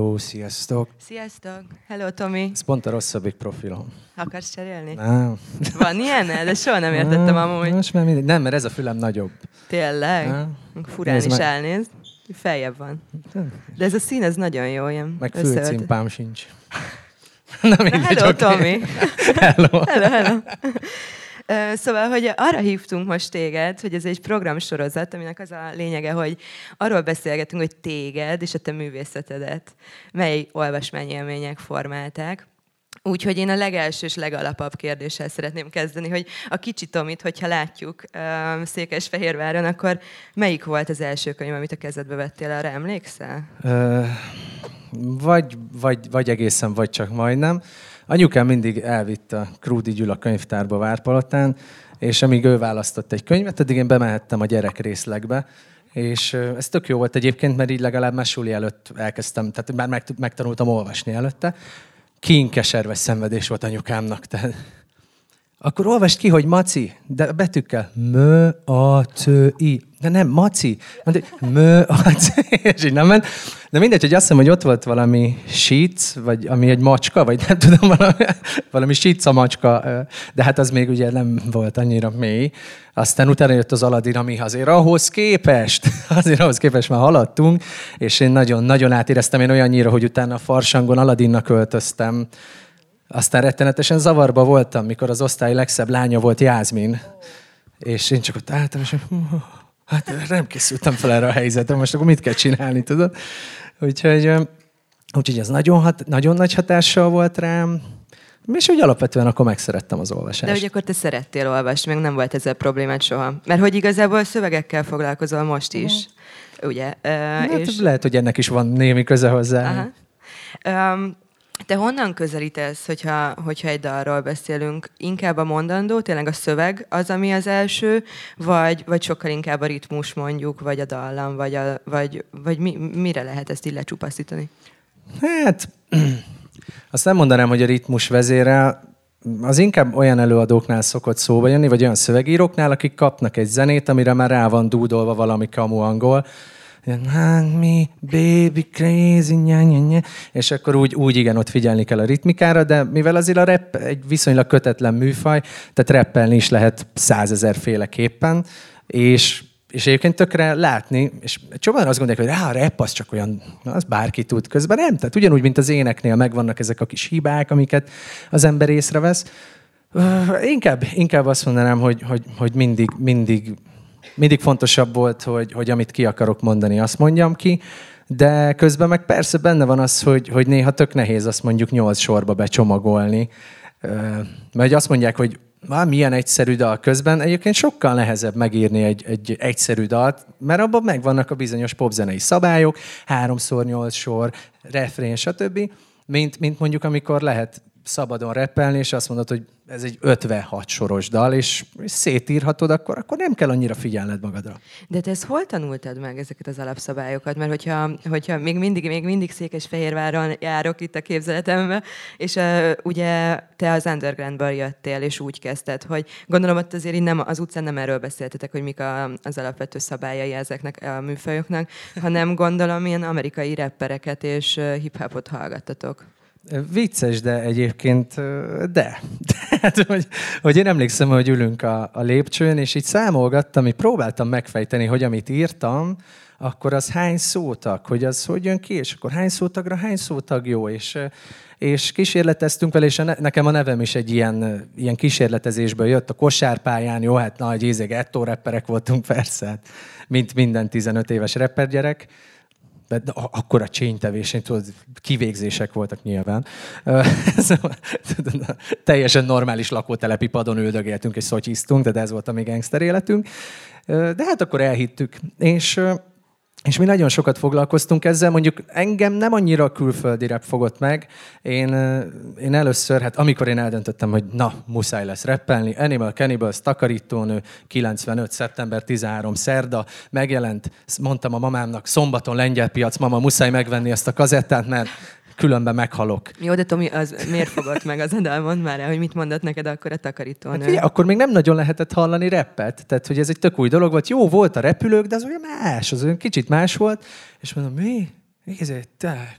Hello, sziasztok! Sziasztok! Hello, Tomi! Ez pont a rosszabbik profilom. Akarsz cserélni? Nem. Van ilyen? De soha nem értettem amúgy. Most már mindegy. Nem, mert ez a fülem nagyobb. Tényleg? Nem. Furán Nézd is meg. elnéz. Feljebb van. De ez a szín, ez nagyon jó, ilyen Meg fülcimpám sincs. Na mindegy, Hello, oké. Tomi! Hello. Hello, hello! Szóval, hogy arra hívtunk most téged, hogy ez egy programsorozat, aminek az a lényege, hogy arról beszélgetünk, hogy téged és a te művészetedet mely olvasmányélmények formálták. Úgyhogy én a legelső és legalapabb kérdéssel szeretném kezdeni, hogy a kicsi Tomit, hogyha látjuk uh, Székesfehérváron, akkor melyik volt az első könyv, amit a kezedbe vettél, arra emlékszel? Ö, vagy, vagy, vagy egészen, vagy csak majdnem. Anyukám mindig elvitt a Krúdi Gyula könyvtárba Várpalotán, és amíg ő választott egy könyvet, addig én bemehettem a gyerek részlegbe, és ez tök jó volt egyébként, mert így legalább már előtt elkezdtem, tehát már meg, megtanultam olvasni előtte. Kínkeserves szenvedés volt anyukámnak, tehát akkor olvast ki, hogy maci, de a betűkkel. Mö, a, c, i. De nem, maci. Mondta, mö, a, c, és így nem ment. De mindegy, hogy azt hiszem, hogy ott volt valami síc, vagy ami egy macska, vagy nem tudom, valami, valami síca macska, ö, de hát az még ugye nem volt annyira mély. Aztán utána jött az Aladdin, ami azért ahhoz képest, azért ahhoz képest már haladtunk, és én nagyon-nagyon átéreztem én olyannyira, hogy utána a Farsangon Aladdinnak költöztem, aztán rettenetesen zavarba voltam, mikor az osztály legszebb lánya volt Jászmin. És én csak ott álltam, és hát nem készültem fel erre a helyzetre, most akkor mit kell csinálni, tudod? Úgyhogy, úgyhogy ez nagyon, hat, nagyon nagy hatással volt rám, és úgy alapvetően akkor megszerettem az olvasást. De hogy akkor te szerettél olvasni, meg nem volt ezzel problémád soha. Mert hogy igazából szövegekkel foglalkozol most is, ugye? Ö, hát, és... Lehet, hogy ennek is van némi köze hozzá. Aha. Um, te honnan közelítesz, hogyha, hogyha egy dalról beszélünk? Inkább a mondandó, tényleg a szöveg az, ami az első, vagy, vagy sokkal inkább a ritmus mondjuk, vagy a dallam, vagy, a, vagy, vagy mi, mire lehet ezt így lecsupaszítani? Hát, azt nem mondanám, hogy a ritmus vezérel, az inkább olyan előadóknál szokott szóba jönni, vagy olyan szövegíróknál, akik kapnak egy zenét, amire már rá van dúdolva valami kamu angol, "Hug me, baby, crazy, nya, nya, nya. és akkor úgy, úgy igen, ott figyelni kell a ritmikára, de mivel azért a rap egy viszonylag kötetlen műfaj, tehát rappelni is lehet százezer féleképpen, és és egyébként tökre látni, és csomóan azt gondolják, hogy rá, a rap az csak olyan, az bárki tud közben. Nem, tehát ugyanúgy, mint az éneknél megvannak ezek a kis hibák, amiket az ember észrevesz. Inkább, inkább azt mondanám, hogy, hogy, hogy mindig, mindig, mindig fontosabb volt, hogy, hogy amit ki akarok mondani, azt mondjam ki, de közben meg persze benne van az, hogy, hogy néha tök nehéz azt mondjuk nyolc sorba becsomagolni. Mert azt mondják, hogy Már milyen egyszerű dal közben. Egyébként sokkal nehezebb megírni egy, egy egyszerű dalt, mert abban megvannak a bizonyos popzenei szabályok, háromszor nyolc sor, refrén, stb., mint, mint mondjuk amikor lehet szabadon reppelni, és azt mondod, hogy ez egy 56 soros dal, és, szétírhatod, akkor, akkor nem kell annyira figyelned magadra. De te ezt hol tanultad meg, ezeket az alapszabályokat? Mert hogyha, hogyha még mindig, még mindig Székesfehérváron járok itt a képzeletembe, és uh, ugye te az undergroundből jöttél, és úgy kezdted, hogy gondolom ott azért nem, az utcán nem erről beszéltetek, hogy mik a, az alapvető szabályai ezeknek a műfajoknak, hanem gondolom ilyen amerikai rappereket és hip-hopot hallgattatok. Vicces, de egyébként de. Tehát, hogy, hogy én emlékszem, hogy ülünk a, a lépcsőn, és így számolgattam, így próbáltam megfejteni, hogy amit írtam, akkor az hány szótag, hogy az hogy jön ki, és akkor hány szótagra hány szótag jó, és, és kísérleteztünk vele, és a ne, nekem a nevem is egy ilyen, ilyen kísérletezésből jött a kosárpályán, jó, hát nagy ízeg, ettó rapperek voltunk persze, hát, mint minden 15 éves rappergyerek, de de a- akkora csénytevésén, tudod, kivégzések voltak nyilván. Szóval, teljesen normális lakótelepi padon üldögéltünk és szotyiztunk, de ez volt a mi gangster életünk. De hát akkor elhittük. És, és mi nagyon sokat foglalkoztunk ezzel, mondjuk engem nem annyira a külföldi rap fogott meg. Én, én először, hát amikor én eldöntöttem, hogy na, muszáj lesz rappelni, Animal Cannibals, takarítónő, 95. szeptember 13. szerda, megjelent, mondtam a mamámnak, szombaton lengyel piac, mama, muszáj megvenni ezt a kazettát, mert különben meghalok. Jó, de Tomi, az miért fogott meg az adal? Mondd már el, hogy mit mondott neked akkor a takarítónő. Hát figyelj, akkor még nem nagyon lehetett hallani reppet, tehát hogy ez egy tök új dolog volt. Jó, volt a repülők, de az olyan más, az olyan kicsit más volt. És mondom, mi? Izé, te,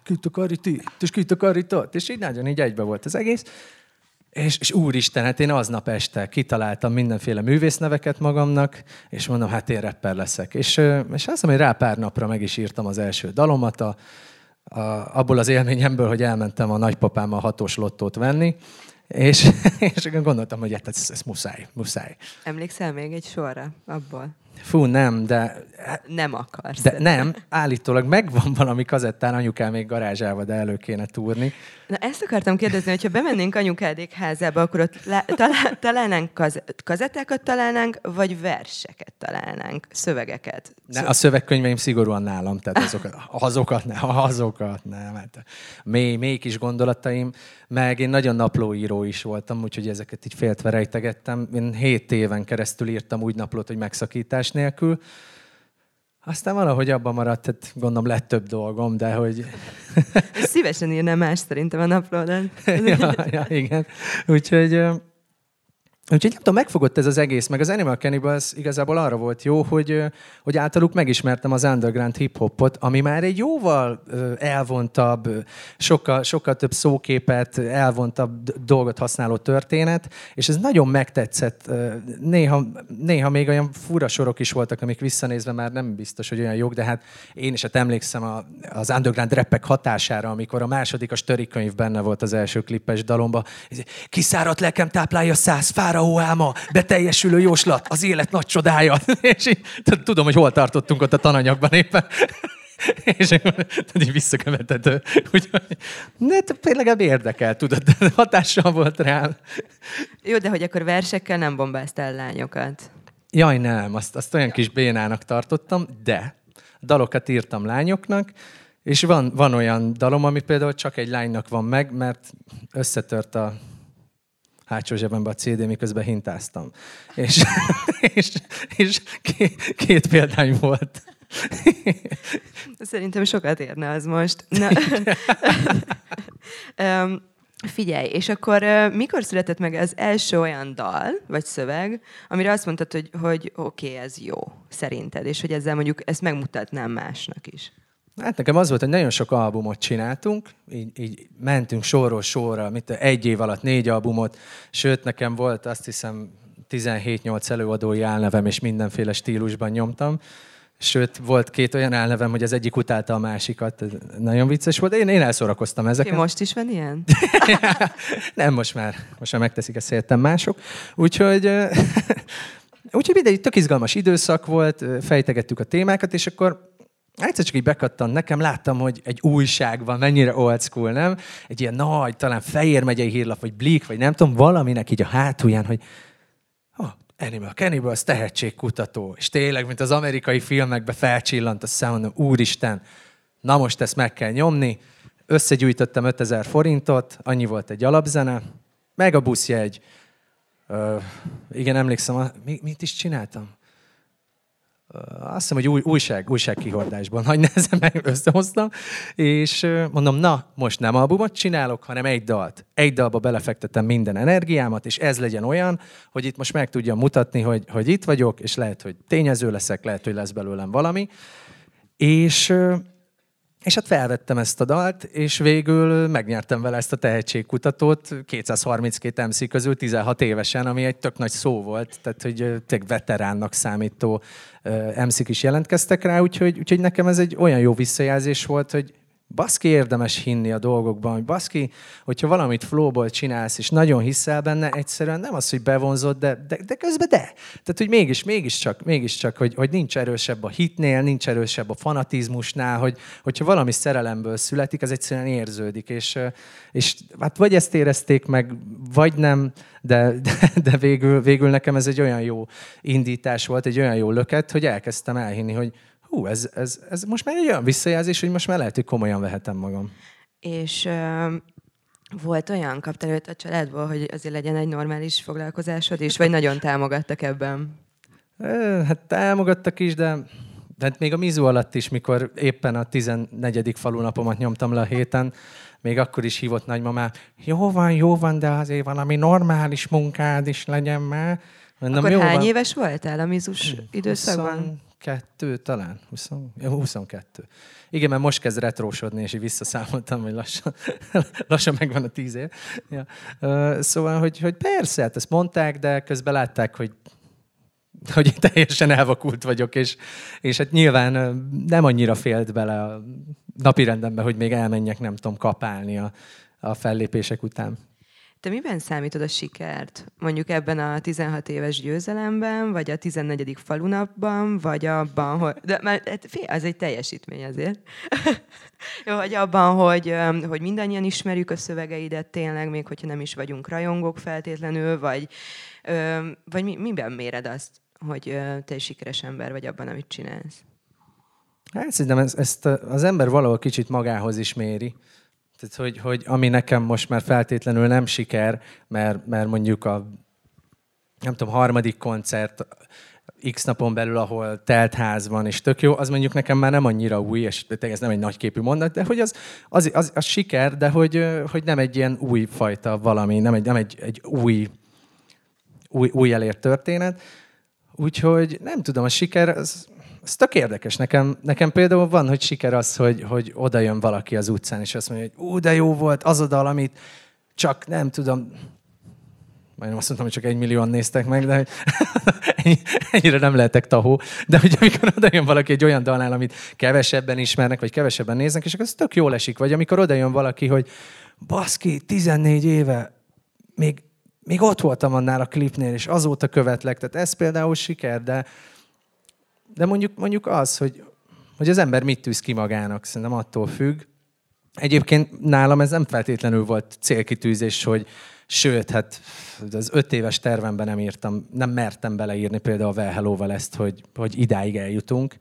itt, és küld a karit ott. És így nagyon így egybe volt az egész. És, és úristen, hát én aznap este kitaláltam mindenféle művészneveket magamnak, és mondom, hát én rapper leszek. És, és azt mondom, hogy rá pár napra meg is írtam az első dalomat, a, a, abból az élményemből, hogy elmentem a nagypapámmal hatós lottót venni, és, és gondoltam, hogy hát ez, ez muszáj, muszáj. Emlékszel még egy sorra abból? Fú, nem, de... Nem akarsz. De nem, állítólag megvan valami kazettán, anyukám még garázsába, de elő kéne túrni. Na ezt akartam kérdezni, hogyha bemennénk anyukádék házába, akkor ott le, talál, találnánk kaz, kazettákat találnánk, vagy verseket találnánk, szövegeket? Ne, a szövegkönyveim szigorúan nálam, tehát azokat, azokat nem, azokat nem. Hát mély, mély kis gondolataim, meg én nagyon naplóíró is voltam, úgyhogy ezeket így féltve rejtegettem. Én hét éven keresztül írtam úgy naplót, hogy megszakítás nélkül. Aztán valahogy abban maradt, tehát gondolom lett több dolgom, de hogy... Szívesen írnám más szerintem a naplódat. ja, ja, igen. Úgyhogy Úgyhogy nem tudom, megfogott ez az egész, meg az Animal Cannibals igazából arra volt jó, hogy, hogy általuk megismertem az underground hip-hopot, ami már egy jóval elvontabb, sokkal, sokkal több szóképet, elvontabb dolgot használó történet, és ez nagyon megtetszett. Néha, néha még olyan fura sorok is voltak, amik visszanézve már nem biztos, hogy olyan jók, de hát én is hát emlékszem a, az underground repek hatására, amikor a második a Störi könyv benne volt az első klippes dalomba. Kiszáradt lelkem táplálja száz fára fáraó álma, beteljesülő jóslat, az élet nagy csodája. És így, tudom, hogy hol tartottunk ott a tananyagban éppen. És így visszakövetett. Úgyhogy, de legalább érdekel, tudod, hatással volt rám. Jó, de hogy akkor versekkel nem bombáztál lányokat? Jaj, nem, azt, azt olyan kis bénának tartottam, de dalokat írtam lányoknak, és van, van olyan dalom, ami például csak egy lánynak van meg, mert összetört a hátsó zsebembe a CD, miközben hintáztam. És, és, és két, két példány volt. Szerintem sokat érne az most. Na. um, figyelj, és akkor uh, mikor született meg az első olyan dal, vagy szöveg, amire azt mondtad, hogy, hogy oké, okay, ez jó, szerinted, és hogy ezzel mondjuk ezt megmutatnám másnak is? Hát nekem az volt, hogy nagyon sok albumot csináltunk, így, így mentünk sorról sorra, mint egy év alatt négy albumot, sőt nekem volt azt hiszem 17-8 előadói álnevem, és mindenféle stílusban nyomtam. Sőt, volt két olyan álnevem, hogy az egyik utálta a másikat. Nagyon vicces volt. Én, én elszórakoztam ezeket. most is van ilyen? Nem, most már, most már megteszik ezt értem mások. Úgyhogy, úgyhogy mindegy, tök izgalmas időszak volt, fejtegettük a témákat, és akkor egyszer csak így bekattan nekem, láttam, hogy egy újság van, mennyire old school, nem? Egy ilyen nagy, talán Fejér megyei hírlap, vagy Blik, vagy nem tudom, valaminek így a hátulján, hogy oh, Animal Cannibals tehetségkutató. És tényleg, mint az amerikai filmekbe felcsillant a mondom, úristen, na most ezt meg kell nyomni. Összegyűjtöttem 5000 forintot, annyi volt egy alapzene, meg a buszjegy. Uh, igen, emlékszem, mit is csináltam? Azt hiszem, hogy új, újság, újságkihordásban nagy nehezen meg összehoztam, és mondom, na, most nem albumot csinálok, hanem egy dalt. Egy dalba belefektetem minden energiámat, és ez legyen olyan, hogy itt most meg tudjam mutatni, hogy, hogy itt vagyok, és lehet, hogy tényező leszek, lehet, hogy lesz belőlem valami. És és hát felvettem ezt a dalt, és végül megnyertem vele ezt a tehetségkutatót 232 MC közül 16 évesen, ami egy tök nagy szó volt, tehát hogy tényleg veteránnak számító MC-k is jelentkeztek rá, úgyhogy, úgyhogy nekem ez egy olyan jó visszajelzés volt, hogy baszki érdemes hinni a dolgokban, hogy baszki, hogyha valamit flowból csinálsz, és nagyon hiszel benne, egyszerűen nem az, hogy bevonzod, de, de, de közben de. Tehát, hogy mégis, mégiscsak, mégiscsak hogy, hogy nincs erősebb a hitnél, nincs erősebb a fanatizmusnál, hogy, hogyha valami szerelemből születik, az egyszerűen érződik, és, és hát vagy ezt érezték meg, vagy nem, de, de, de végül, végül nekem ez egy olyan jó indítás volt, egy olyan jó löket, hogy elkezdtem elhinni, hogy, hú, ez, ez, ez most már egy olyan visszajelzés, hogy most már lehet, hogy komolyan vehetem magam. És uh, volt olyan, kaptál őt a családból, hogy azért legyen egy normális foglalkozásod is, vagy nagyon támogattak ebben? Hát támogattak is, de de hát még a mizu alatt is, mikor éppen a 14. falunapomat nyomtam le a héten, még akkor is hívott nagymamá, jó van, jó van, de azért valami normális munkád is legyen már. Mondom, Akkor hány van. éves voltál a mizus időszakban? 22 talán, 20, 22. Igen, mert most kezd retrósodni, és így visszaszámoltam, hogy lassan, lassan megvan a tíz év. Ja. Szóval, hogy, hogy persze, hát ezt mondták, de közben látták, hogy hogy én teljesen elvakult vagyok, és, és hát nyilván nem annyira félt bele a napi rendembe, hogy még elmenjek, nem tudom, kapálni a, a fellépések után. Te miben számítod a sikert? Mondjuk ebben a 16 éves győzelemben, vagy a 14. falunapban, vagy abban, hogy... De mert hát, fél, az egy teljesítmény azért. Jó, vagy abban, hogy, hogy mindannyian ismerjük a szövegeidet tényleg, még hogyha nem is vagyunk rajongók feltétlenül, vagy, vagy mi, miben méred azt, hogy te sikeres ember vagy abban, amit csinálsz? Hát szerintem ezt az ember valahol kicsit magához is méri. Tehát, hogy, hogy ami nekem most már feltétlenül nem siker, mert, mert mondjuk a nem tudom, harmadik koncert x napon belül, ahol telt ház van, és tök jó, az mondjuk nekem már nem annyira új, és ez nem egy nagyképű mondat, de hogy az, az, az, az siker, de hogy, hogy nem egy ilyen új fajta valami, nem egy, nem egy, egy új, új, új elért történet. Úgyhogy nem tudom, a siker, az, ez tök érdekes. Nekem, nekem például van, hogy siker az, hogy, hogy oda jön valaki az utcán, és azt mondja, hogy ú, de jó volt az a dal, amit csak nem tudom, majdnem azt mondtam, hogy csak egy millióan néztek meg, de ennyire nem lehetek tahó. De hogy amikor oda jön valaki egy olyan dalnál, amit kevesebben ismernek, vagy kevesebben néznek, és akkor ez tök jól esik. Vagy amikor oda jön valaki, hogy baszki, 14 éve még, még ott voltam annál a klipnél, és azóta követlek. Tehát ez például siker, de, de mondjuk, mondjuk az, hogy, hogy az ember mit tűz ki magának, szerintem attól függ. Egyébként nálam ez nem feltétlenül volt célkitűzés, hogy sőt, hát az öt éves tervemben nem írtam, nem mertem beleírni például a Well Hello-val ezt, hogy, hogy idáig eljutunk.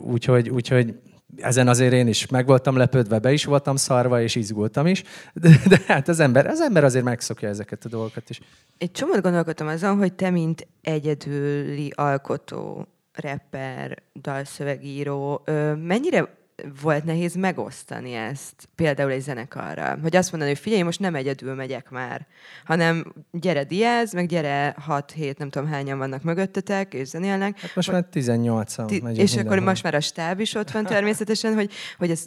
Úgyhogy, úgyhogy ezen azért én is meg voltam lepődve, be is voltam szarva, és izgultam is, de, de hát az ember, az ember azért megszokja ezeket a dolgokat is. Egy csomót gondolkodtam azon, hogy te, mint egyedüli alkotó, rapper, dalszövegíró, mennyire volt nehéz megosztani ezt például egy zenekarra. Hogy azt mondani, hogy figyelj, most nem egyedül megyek már, hanem gyere Diaz, meg gyere 6-7, nem tudom hányan vannak mögöttetek, és zenélnek. Hát most már 18-an ti- És akkor most már a stáb is ott van természetesen, hogy, hogy ez,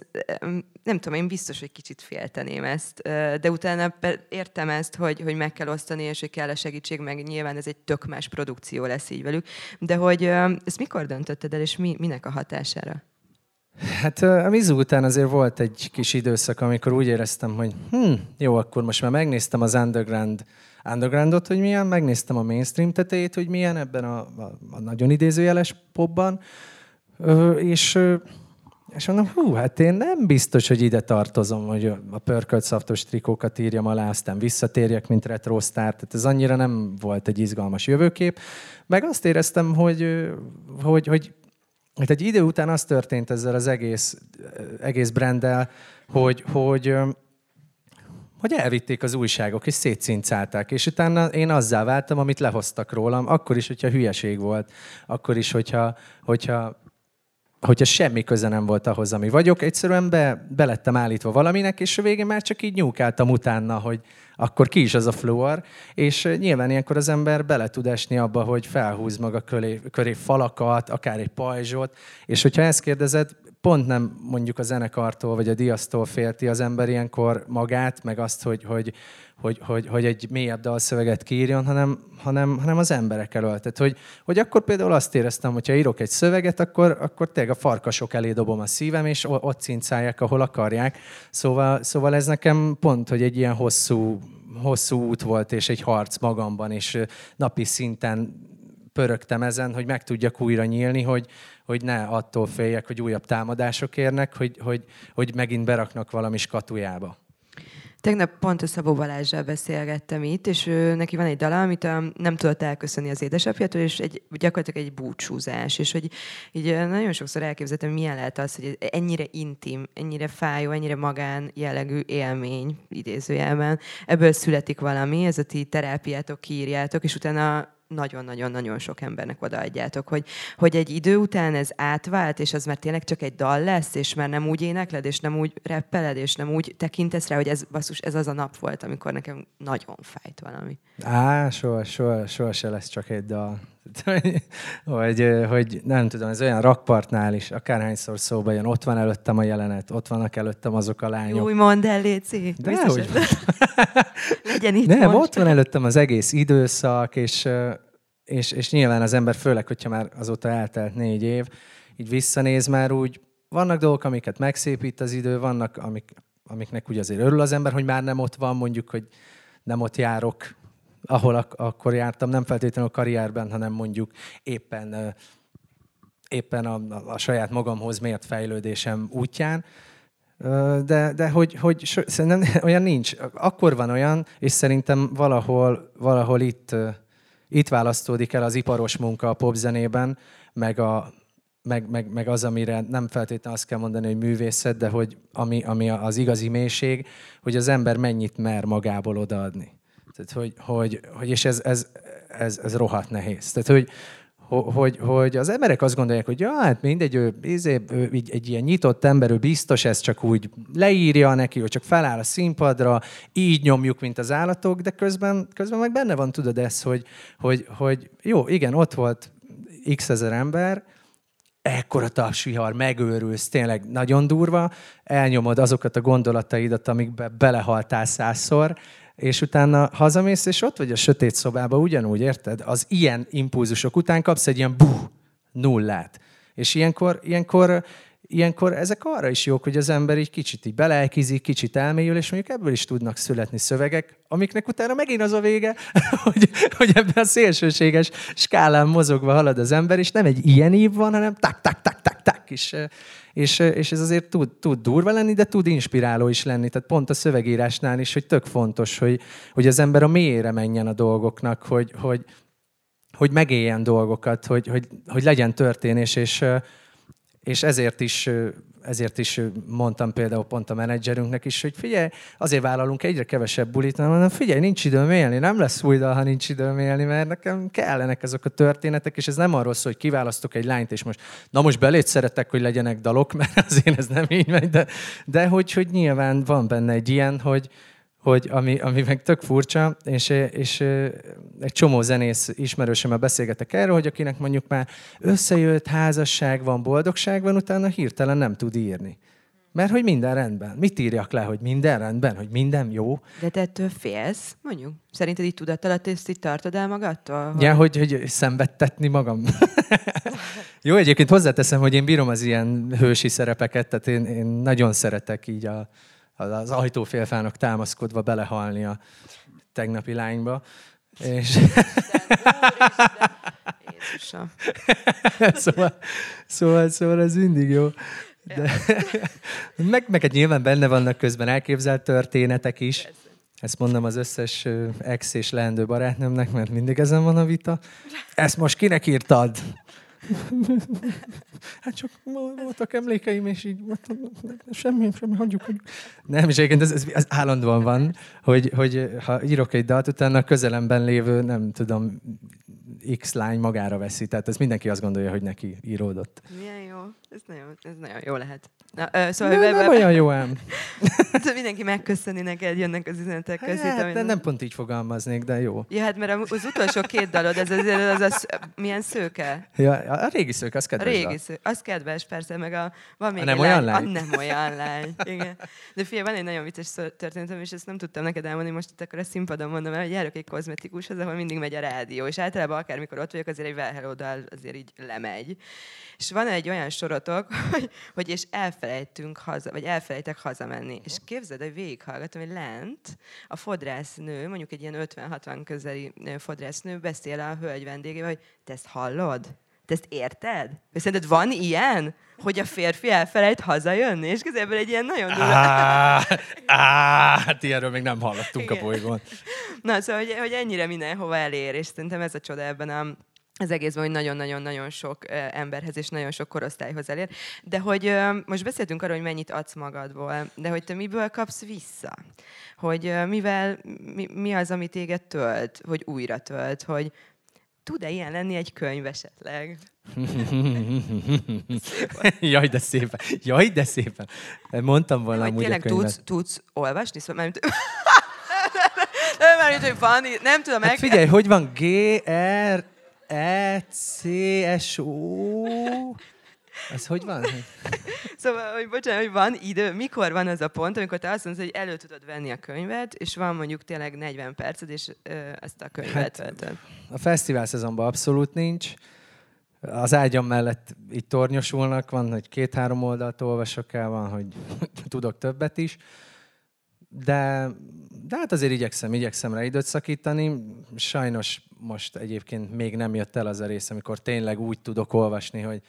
nem tudom, én biztos, hogy kicsit félteném ezt, de utána értem ezt, hogy, hogy meg kell osztani, és hogy kell a segítség, meg nyilván ez egy tök más produkció lesz így velük, de hogy ezt mikor döntötted el, és mi, minek a hatására? Hát a Mizu után azért volt egy kis időszak, amikor úgy éreztem, hogy hm, jó, akkor most már megnéztem az underground undergroundot, hogy milyen, megnéztem a mainstream tetejét, hogy milyen ebben a, a, a nagyon idézőjeles popban, Ö, és, és mondom, hú, hát én nem biztos, hogy ide tartozom, hogy a pörkölt szaftos trikókat írjam alá, aztán visszatérjek, mint retrostar, tehát ez annyira nem volt egy izgalmas jövőkép. Meg azt éreztem, hogy, hogy, hogy Hát egy idő után az történt ezzel az egész, egész branddel, hogy, hogy, hogy elvitték az újságok, és szétszincálták. És utána én azzá váltam, amit lehoztak rólam, akkor is, hogyha hülyeség volt, akkor is, hogyha, hogyha hogyha semmi köze nem volt ahhoz, ami vagyok, egyszerűen be, belettem állítva valaminek, és a végén már csak így nyúkáltam utána, hogy akkor ki is az a fluor, és nyilván ilyenkor az ember bele tud esni abba, hogy felhúz maga köré, köré falakat, akár egy pajzsot, és hogyha ezt kérdezed, pont nem mondjuk a zenekartól vagy a diasztól félti az ember ilyenkor magát, meg azt, hogy, hogy, hogy, hogy, hogy egy mélyebb dalszöveget kiírjon, hanem, hanem, hanem az emberek elől. Tehát, hogy, hogy akkor például azt éreztem, hogy ha írok egy szöveget, akkor, akkor tényleg a farkasok elé dobom a szívem, és ott cincálják, ahol akarják. Szóval, szóval ez nekem pont, hogy egy ilyen hosszú, hosszú út volt, és egy harc magamban, és napi szinten pörögtem ezen, hogy meg tudjak újra nyílni, hogy, hogy ne attól féljek, hogy újabb támadások érnek, hogy, hogy, hogy megint beraknak valami skatujába. Tegnap pont a Szabó Balázsral beszélgettem itt, és ő, neki van egy dala, amit a, nem tudott elköszönni az édesapjától, és egy, gyakorlatilag egy búcsúzás, és hogy így nagyon sokszor elképzeltem, milyen lehet az, hogy ennyire intim, ennyire fájó, ennyire magán jellegű élmény, idézőjelben, ebből születik valami, ez a ti terápiátok, kiírjátok, és utána nagyon-nagyon-nagyon sok embernek odaadjátok, hogy, hogy egy idő után ez átvált, és az már tényleg csak egy dal lesz, és már nem úgy énekled, és nem úgy reppeled, és nem úgy tekintesz rá, hogy ez, basszus, ez az a nap volt, amikor nekem nagyon fájt valami. Á, soha, soha, soha se lesz csak egy dal. hogy, hogy nem tudom, ez olyan rakpartnál is, akárhányszor szóba jön, ott van előttem a jelenet, ott vannak előttem azok a lányok. Úgy mondd el, Léci. De hogy Legyen itt Nem, most. ott van előttem az egész időszak, és, és, és nyilván az ember, főleg, hogyha már azóta eltelt négy év, így visszanéz már úgy, vannak dolgok, amiket megszépít az idő, vannak, amik, amiknek úgy azért örül az ember, hogy már nem ott van, mondjuk, hogy nem ott járok ahol ak- akkor jártam, nem feltétlenül a karrierben, hanem mondjuk éppen, éppen a, a saját magamhoz mért fejlődésem útján. De, de hogy, hogy szerintem olyan nincs. Akkor van olyan, és szerintem valahol, valahol itt, itt választódik el az iparos munka a popzenében, meg, a, meg, meg, meg az, amire nem feltétlenül azt kell mondani, hogy művészet, de hogy ami, ami az igazi mélység, hogy az ember mennyit mer magából odaadni. Tehát, hogy, hogy, hogy és ez, ez, ez, ez rohadt nehéz. Tehát, hogy, hogy, hogy az emberek azt gondolják, hogy ja, hát mindegy, ő, izé, ő, egy, egy ilyen nyitott ember, ő biztos ezt csak úgy leírja neki, hogy csak feláll a színpadra, így nyomjuk, mint az állatok, de közben, közben meg benne van, tudod ezt, hogy, hogy, hogy jó, igen, ott volt x ezer ember, ekkora tapsvihar, megőrülsz, tényleg nagyon durva, elnyomod azokat a gondolataidat, amikbe belehaltál százszor, és utána hazamész, és ott vagy a sötét szobában, ugyanúgy, érted? Az ilyen impulzusok után kapsz egy ilyen buh, nullát. És ilyenkor, ilyenkor, ilyenkor ezek arra is jók, hogy az ember egy kicsit így beleelkizik, kicsit elmélyül, és mondjuk ebből is tudnak születni szövegek, amiknek utána megint az a vége, hogy, hogy ebben a szélsőséges skálán mozogva halad az ember, és nem egy ilyen ív van, hanem tak, tak, tak, tak, tak, és és, és ez azért tud, tud durva lenni, de tud inspiráló is lenni. Tehát pont a szövegírásnál is, hogy tök fontos, hogy, hogy az ember a mélyére menjen a dolgoknak, hogy, hogy, hogy megéljen dolgokat, hogy, hogy, hogy legyen történés, és, és ezért is ezért is mondtam például pont a menedzserünknek is, hogy figyelj, azért vállalunk egyre kevesebb bulit, hanem figyelj, nincs időm élni, nem lesz új dal, ha nincs időm élni, mert nekem kellenek ezek a történetek, és ez nem arról szól, hogy kiválasztok egy lányt, és most, na most belét szeretek, hogy legyenek dalok, mert azért ez nem így megy, de, de hogy, hogy nyilván van benne egy ilyen, hogy, hogy ami, ami meg tök furcsa, és, és egy csomó zenész ismerősömmel beszélgetek erről, hogy akinek mondjuk már összejött, házasság van, boldogság van, utána hirtelen nem tud írni. Mert hogy minden rendben. Mit írjak le, hogy minden rendben, hogy minden jó? De te ettől félsz, mondjuk? Szerinted így tudat ezt így tartod el magadtól? Hogy... Ja, hogy, hogy szenvedtetni magam. jó, egyébként hozzáteszem, hogy én bírom az ilyen hősi szerepeket, tehát én, én nagyon szeretek így a, az ajtófélfának támaszkodva belehalni a tegnapi lányba. És... szóval, szóval, szóval ez mindig jó. De, meg, meg egy nyilván benne vannak közben elképzelt történetek is. Ezt mondom az összes ex és leendő barátnőmnek, mert mindig ezen van a vita. Ezt most kinek írtad? hát csak voltak emlékeim, és így semmi, semmi, hagyjuk, hagyjuk. Nem, és egyébként ez, ez, ez állandóan van, hogy, hogy ha írok egy dalt, utána a közelemben lévő, nem tudom, X lány magára veszi. Tehát ez mindenki azt gondolja, hogy neki íródott. Milyen jó. Ez nagyon, ez nagyon jó lehet. Na, ö, szóval, nem, nem olyan jó ám. szóval mindenki megköszöni neked, jönnek az üzenetek közé. Hát, de nem pont így fogalmaznék, de jó. Ja, hát mert az utolsó két dalod, ez az, az, az, az milyen szőke? Ja, a régi szőke, az kedves. A régi szőke, az kedves, persze, meg a, van még a nem olyan lány? A nem olyan lány, igen. De figyelj, van egy nagyon vicces történetem, és ezt nem tudtam neked elmondani, most itt akkor a színpadon mondom el, hogy járok egy kozmetikushoz, ahol mindig megy a rádió, és általában akármikor ott vagyok, azért egy well hello azért így lemegy. És van egy olyan sorotok, hogy, hogy és elfelejtünk haza, vagy elfelejtek hazamenni. És képzeld, hogy végighallgatom, hogy lent a fodrásznő, mondjuk egy ilyen 50-60 közeli fodrásznő beszél a hölgy vendégével, hogy te ezt hallod? Te ezt érted? És szerinted van ilyen? hogy a férfi elfelejt hazajönni, és közben egy ilyen nagyon durva... hát ilyenről még nem hallottunk Igen. a bolygón. Na, szóval, hogy, hogy ennyire mindenhova elér, és szerintem ez a csoda ebben a az egészben, hogy nagyon-nagyon-nagyon sok emberhez és nagyon sok korosztályhoz elér. De hogy most beszéltünk arról, hogy mennyit adsz magadból, de hogy te miből kapsz vissza? Hogy mivel, mi, mi az, ami téged tölt, hogy újra tölt, hogy tud-e ilyen lenni egy könyv esetleg? Jaj, de szépen. Jaj, de szépen. Mondtam volna amúgy tényleg a könyvet. tudsz, tudsz olvasni? Szóval, mert... nem, mert hogy van, nem tudom meg... Hát figyelj, hogy van G, R, E, C, S, O... Ez hogy van? Szóval, hogy bocsánat, hogy van idő, mikor van az a pont, amikor te azt mondod, hogy elő tudod venni a könyvet, és van mondjuk tényleg 40 perced, és ö, ezt a könyvet Hát. A fesztivál szezonban abszolút nincs. Az ágyam mellett így tornyosulnak, van, hogy két-három oldalt olvasok el, van, hogy tudok többet is. De, de hát azért igyekszem, igyekszem rá időt szakítani. Sajnos most egyébként még nem jött el az a rész, amikor tényleg úgy tudok olvasni, hogy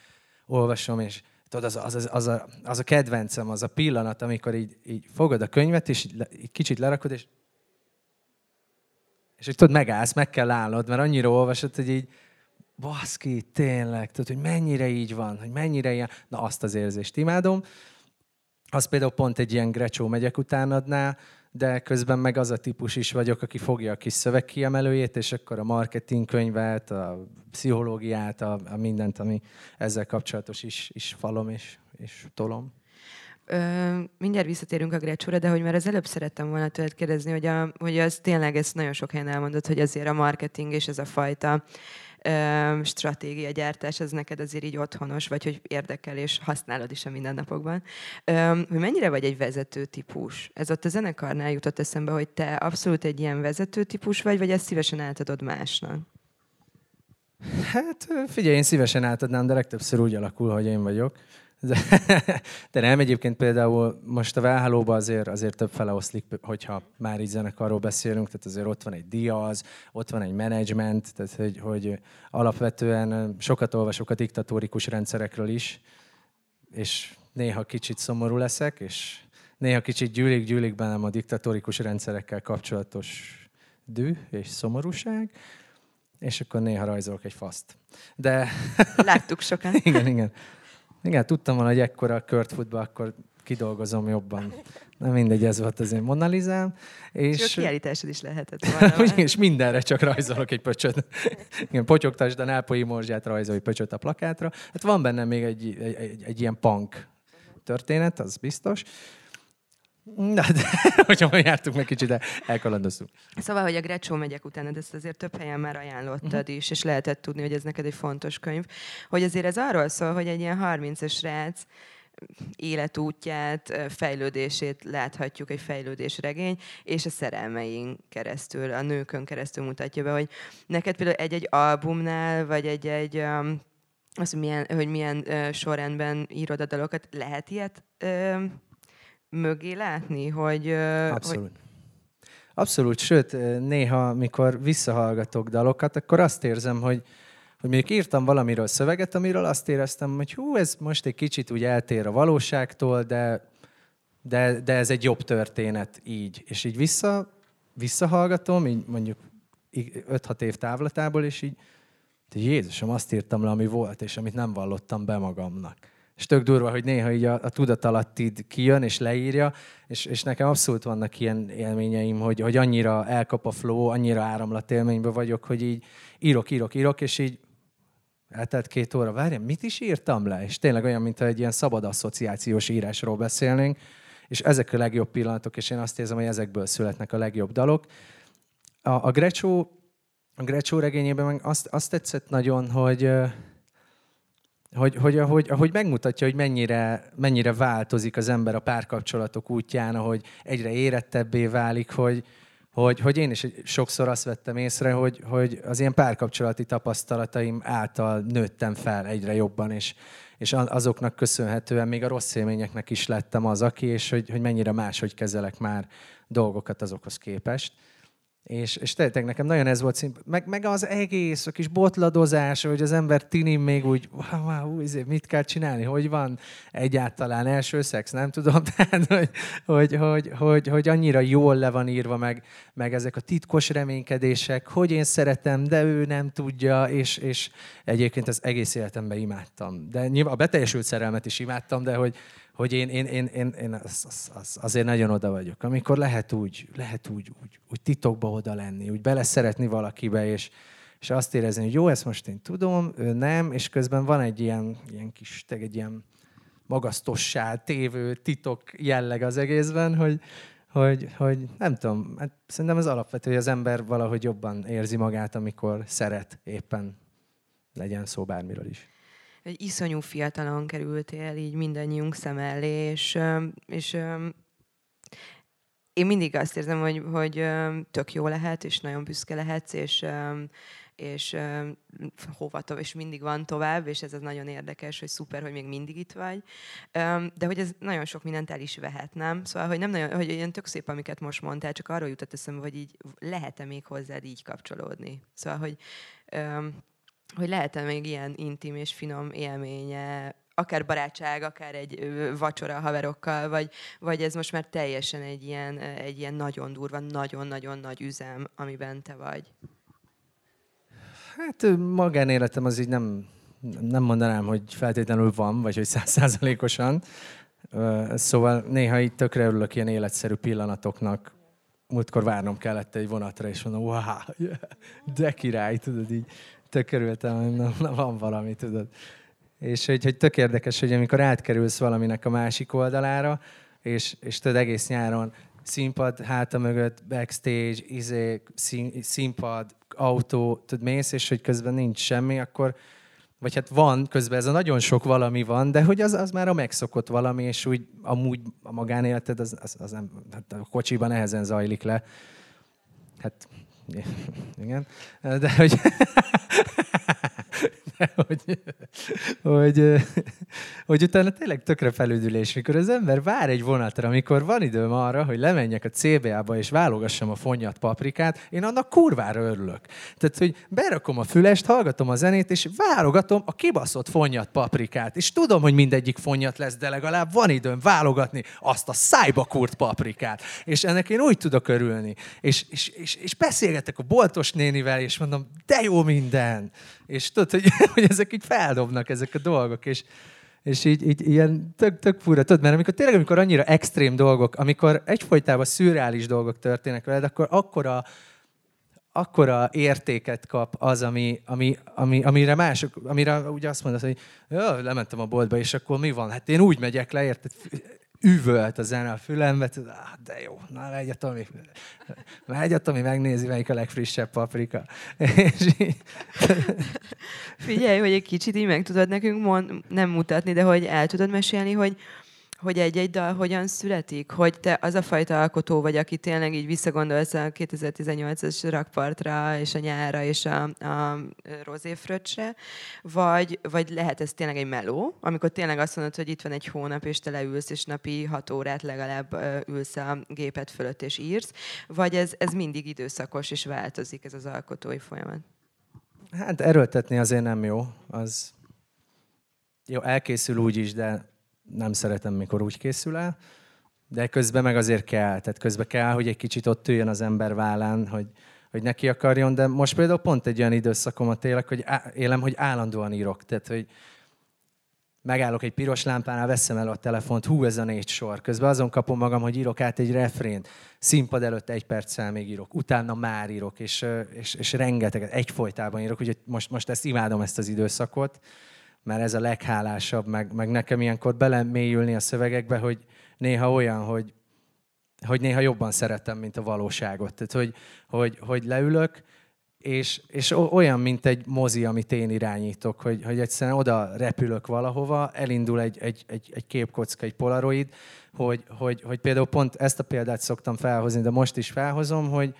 olvasom, és tudod, az, az, az, az, a, az a kedvencem, az a pillanat, amikor így, így fogod a könyvet, és így, így kicsit lerakod, és és hogy tudod, megállsz, meg kell állnod, mert annyira olvasod, hogy így, baszki, tényleg, tudod, hogy mennyire így van, hogy mennyire ilyen, na azt az érzést imádom. Az például pont egy ilyen grecsó megyek utánadná, de közben meg az a típus is vagyok, aki fogja a kis szövegkiemelőjét, és akkor a marketingkönyvet, a pszichológiát, a, a mindent, ami ezzel kapcsolatos is, is falom és, és tolom. Ö, mindjárt visszatérünk a Grecsóra, de hogy már az előbb szerettem volna tőled kérdezni, hogy, a, hogy az tényleg ezt nagyon sok helyen elmondott, hogy azért a marketing és ez a fajta stratégiagyártás, ez neked azért így otthonos, vagy hogy érdekel és használod is a mindennapokban. Hogy mennyire vagy egy vezető típus? Ez ott a zenekarnál jutott eszembe, hogy te abszolút egy ilyen vezető típus vagy, vagy ezt szívesen átadod másnak? Hát figyelj, én szívesen átadnám, de legtöbbször úgy alakul, hogy én vagyok. De, de nem, egyébként például most a Válhálóban azért, azért több fele oszlik, hogyha már így zenekarról beszélünk, tehát azért ott van egy diaz, ott van egy menedzsment, tehát hogy, hogy alapvetően sokat olvasok a diktatórikus rendszerekről is, és néha kicsit szomorú leszek, és néha kicsit gyűlik, gyűlik bennem a diktatórikus rendszerekkel kapcsolatos dű és szomorúság, és akkor néha rajzolok egy faszt. De Láttuk sokan. igen, igen. Igen, tudtam volna, hogy ekkora kört futba, akkor kidolgozom jobban. Nem mindegy, ez volt az én monalizám. És És, kiállításod is lehetett volna. és mindenre csak rajzolok egy pöcsöt. Igen, potyogtasd a nápolyi morzsát, rajzolj pöcsöt a plakátra. Hát van benne még egy, egy, egy, egy ilyen punk történet, az biztos. Na, de hogyha már jártuk meg kicsit, de elkalandoztunk. Szóval, hogy a Grecsó megyek után, de ezt azért több helyen már ajánlottad uh-huh. is, és lehetett tudni, hogy ez neked egy fontos könyv, hogy azért ez arról szól, hogy egy ilyen 30-es srác életútját, fejlődését láthatjuk, egy fejlődésregény, és a szerelmeink keresztül, a nőkön keresztül mutatja be, hogy neked például egy-egy albumnál, vagy egy-egy um, az, hogy milyen, hogy milyen uh, sorrendben írod a dalokat, lehet ilyet uh, mögé látni, hogy... Uh, hogy Abszolút. Abszolút, sőt, néha, mikor visszahallgatok dalokat, akkor azt érzem, hogy, hogy mondjuk írtam valamiről szöveget, amiről azt éreztem, hogy hú, ez most egy kicsit úgy eltér a valóságtól, de, de, de ez egy jobb történet így. És így vissza, visszahallgatom, így mondjuk 5-6 év távlatából, és így, Jézusom, azt írtam le, ami volt, és amit nem vallottam be magamnak. És tök durva, hogy néha így a, a tudatalattid kijön és leírja, és, és nekem abszolút vannak ilyen élményeim, hogy, hogy annyira elkap a flow, annyira áramlatélményben vagyok, hogy így írok, írok, írok, és így eltelt két óra, várjál, mit is írtam le? És tényleg olyan, mintha egy ilyen szabad asszociációs írásról beszélnénk, és ezek a legjobb pillanatok, és én azt érzem, hogy ezekből születnek a legjobb dalok. A, a Grecsó a Grecsó regényében meg azt, azt tetszett nagyon, hogy, hogy, hogy ahogy, ahogy megmutatja, hogy mennyire, mennyire változik az ember a párkapcsolatok útján, ahogy egyre érettebbé válik, hogy, hogy, hogy én is sokszor azt vettem észre, hogy, hogy az ilyen párkapcsolati tapasztalataim által nőttem fel egyre jobban, és, és azoknak köszönhetően még a rossz élményeknek is lettem az, aki, és hogy, hogy mennyire máshogy kezelek már dolgokat azokhoz képest. És, és tényleg nekem nagyon ez volt szín, meg, meg az egész, a kis botladozás, hogy az ember tini még úgy, wow, wow, izé, mit kell csinálni, hogy van egyáltalán első szex, nem tudom, tehát, hogy, hogy, hogy, hogy, hogy annyira jól le van írva, meg, meg ezek a titkos reménykedések, hogy én szeretem, de ő nem tudja, és, és egyébként az egész életemben imádtam. De nyilván a beteljesült szerelmet is imádtam, de hogy, hogy én, én, én, én, én az, az, az, azért nagyon oda vagyok. Amikor lehet úgy, lehet úgy, úgy, úgy titokba oda lenni, úgy bele szeretni valakibe, és, és azt érezni, hogy jó, ezt most én tudom, ő nem, és közben van egy ilyen, ilyen kis, egy ilyen magasztossá tévő titok jelleg az egészben, hogy, hogy, hogy nem tudom, hát szerintem az alapvető, hogy az ember valahogy jobban érzi magát, amikor szeret éppen legyen szó bármiről is. Egy iszonyú fiatalon kerültél így mindannyiunk szem elé, és, és én mindig azt érzem, hogy, hogy tök jó lehet, és nagyon büszke lehetsz, és, és hova tovább, és mindig van tovább, és ez az nagyon érdekes, hogy szuper, hogy még mindig itt vagy. De hogy ez nagyon sok mindent el is vehet, nem? Szóval, hogy nem nagyon, hogy ilyen tök szép, amiket most mondtál, csak arról jutott eszembe, hogy így lehet-e még hozzád így kapcsolódni. Szóval, hogy hogy lehet-e még ilyen intim és finom élménye akár barátság, akár egy vacsora haverokkal, vagy, vagy ez most már teljesen egy ilyen, egy ilyen nagyon durva, nagyon-nagyon nagy üzem, amiben te vagy? Hát magánéletem az így nem, nem mondanám, hogy feltétlenül van, vagy hogy százszázalékosan. Szóval néha itt tökre örülök ilyen életszerű pillanatoknak. Múltkor várnom kellett egy vonatra, és mondom, wow, yeah, de király, tudod, így tök örültem, hogy na, na, van valami, tudod. És hogy, hogy tök érdekes, hogy amikor átkerülsz valaminek a másik oldalára, és, és tudod egész nyáron színpad háta mögött, backstage, izé, szín, színpad, autó, tudod, mész, és hogy közben nincs semmi, akkor, vagy hát van, közben ez a nagyon sok valami van, de hogy az, az már a megszokott valami, és úgy amúgy a magánéleted az, az, az nem, hát a kocsiban nehezen zajlik le. Hát igen, de hogy hogy, hogy, hogy utána tényleg tökre felüdülés, mikor az ember vár egy vonatra, amikor van időm arra, hogy lemenjek a CBA-ba és válogassam a fonnyat paprikát, én annak kurvára örülök. Tehát, hogy berakom a fülest, hallgatom a zenét, és válogatom a kibaszott fonnyat paprikát. És tudom, hogy mindegyik fonnyat lesz, de legalább van időm válogatni azt a szájba kurt paprikát. És ennek én úgy tudok örülni. És, és, és, és beszélgetek a boltos nénivel, és mondom, de jó minden. És tudod, hogy, hogy ezek így feldobnak ezek a dolgok, és, és így, így ilyen tök, tök fura, tudod, mert amikor tényleg, amikor annyira extrém dolgok, amikor egyfolytában szürreális dolgok történnek veled, akkor akkora, akkora értéket kap az, ami, ami, ami, amire mások, amire ugye azt mondod, hogy lementem a boltba, és akkor mi van? Hát én úgy megyek le, érted? Üvölt a zene a fülembe, tudod, de jó, na megy a Tomi, megy a Tomi, megnézi, melyik a legfrissebb paprika. Figyelj, hogy egy kicsit így meg tudod nekünk mond, nem mutatni, de hogy el tudod mesélni, hogy hogy egy-egy dal hogyan születik? Hogy te az a fajta alkotó vagy, aki tényleg így visszagondolsz a 2018-as rakpartra, és a nyára, és a, a rozéfröccsre, vagy, vagy lehet ez tényleg egy meló, amikor tényleg azt mondod, hogy itt van egy hónap, és te leülsz, és napi hat órát legalább ülsz a gépet fölött, és írsz, vagy ez, ez mindig időszakos, és változik ez az alkotói folyamat? Hát erőltetni azért nem jó. Az jó, elkészül úgy is, de nem szeretem, mikor úgy készül el, de közben meg azért kell. Tehát közben kell, hogy egy kicsit ott üljön az ember vállán, hogy, hogy neki akarjon, de most például pont egy olyan időszakomat élek, hogy á, élem, hogy állandóan írok. Tehát, hogy megállok egy piros lámpánál, veszem el a telefont, hú, ez a négy sor. Közben azon kapom magam, hogy írok át egy refrént. Színpad előtt egy perccel még írok, utána már írok, és, és, és rengeteget, egyfolytában írok, úgyhogy most, most ezt imádom, ezt az időszakot mert ez a leghálásabb, meg, meg nekem ilyenkor belemélyülni a szövegekbe, hogy néha olyan, hogy, hogy néha jobban szeretem, mint a valóságot. Tehát, hogy, hogy, hogy leülök, és, és olyan, mint egy mozi, amit én irányítok, hogy, hogy egyszerűen oda repülök valahova, elindul egy, egy, egy, egy képkocka, egy polaroid, hogy, hogy, hogy például pont ezt a példát szoktam felhozni, de most is felhozom, hogy,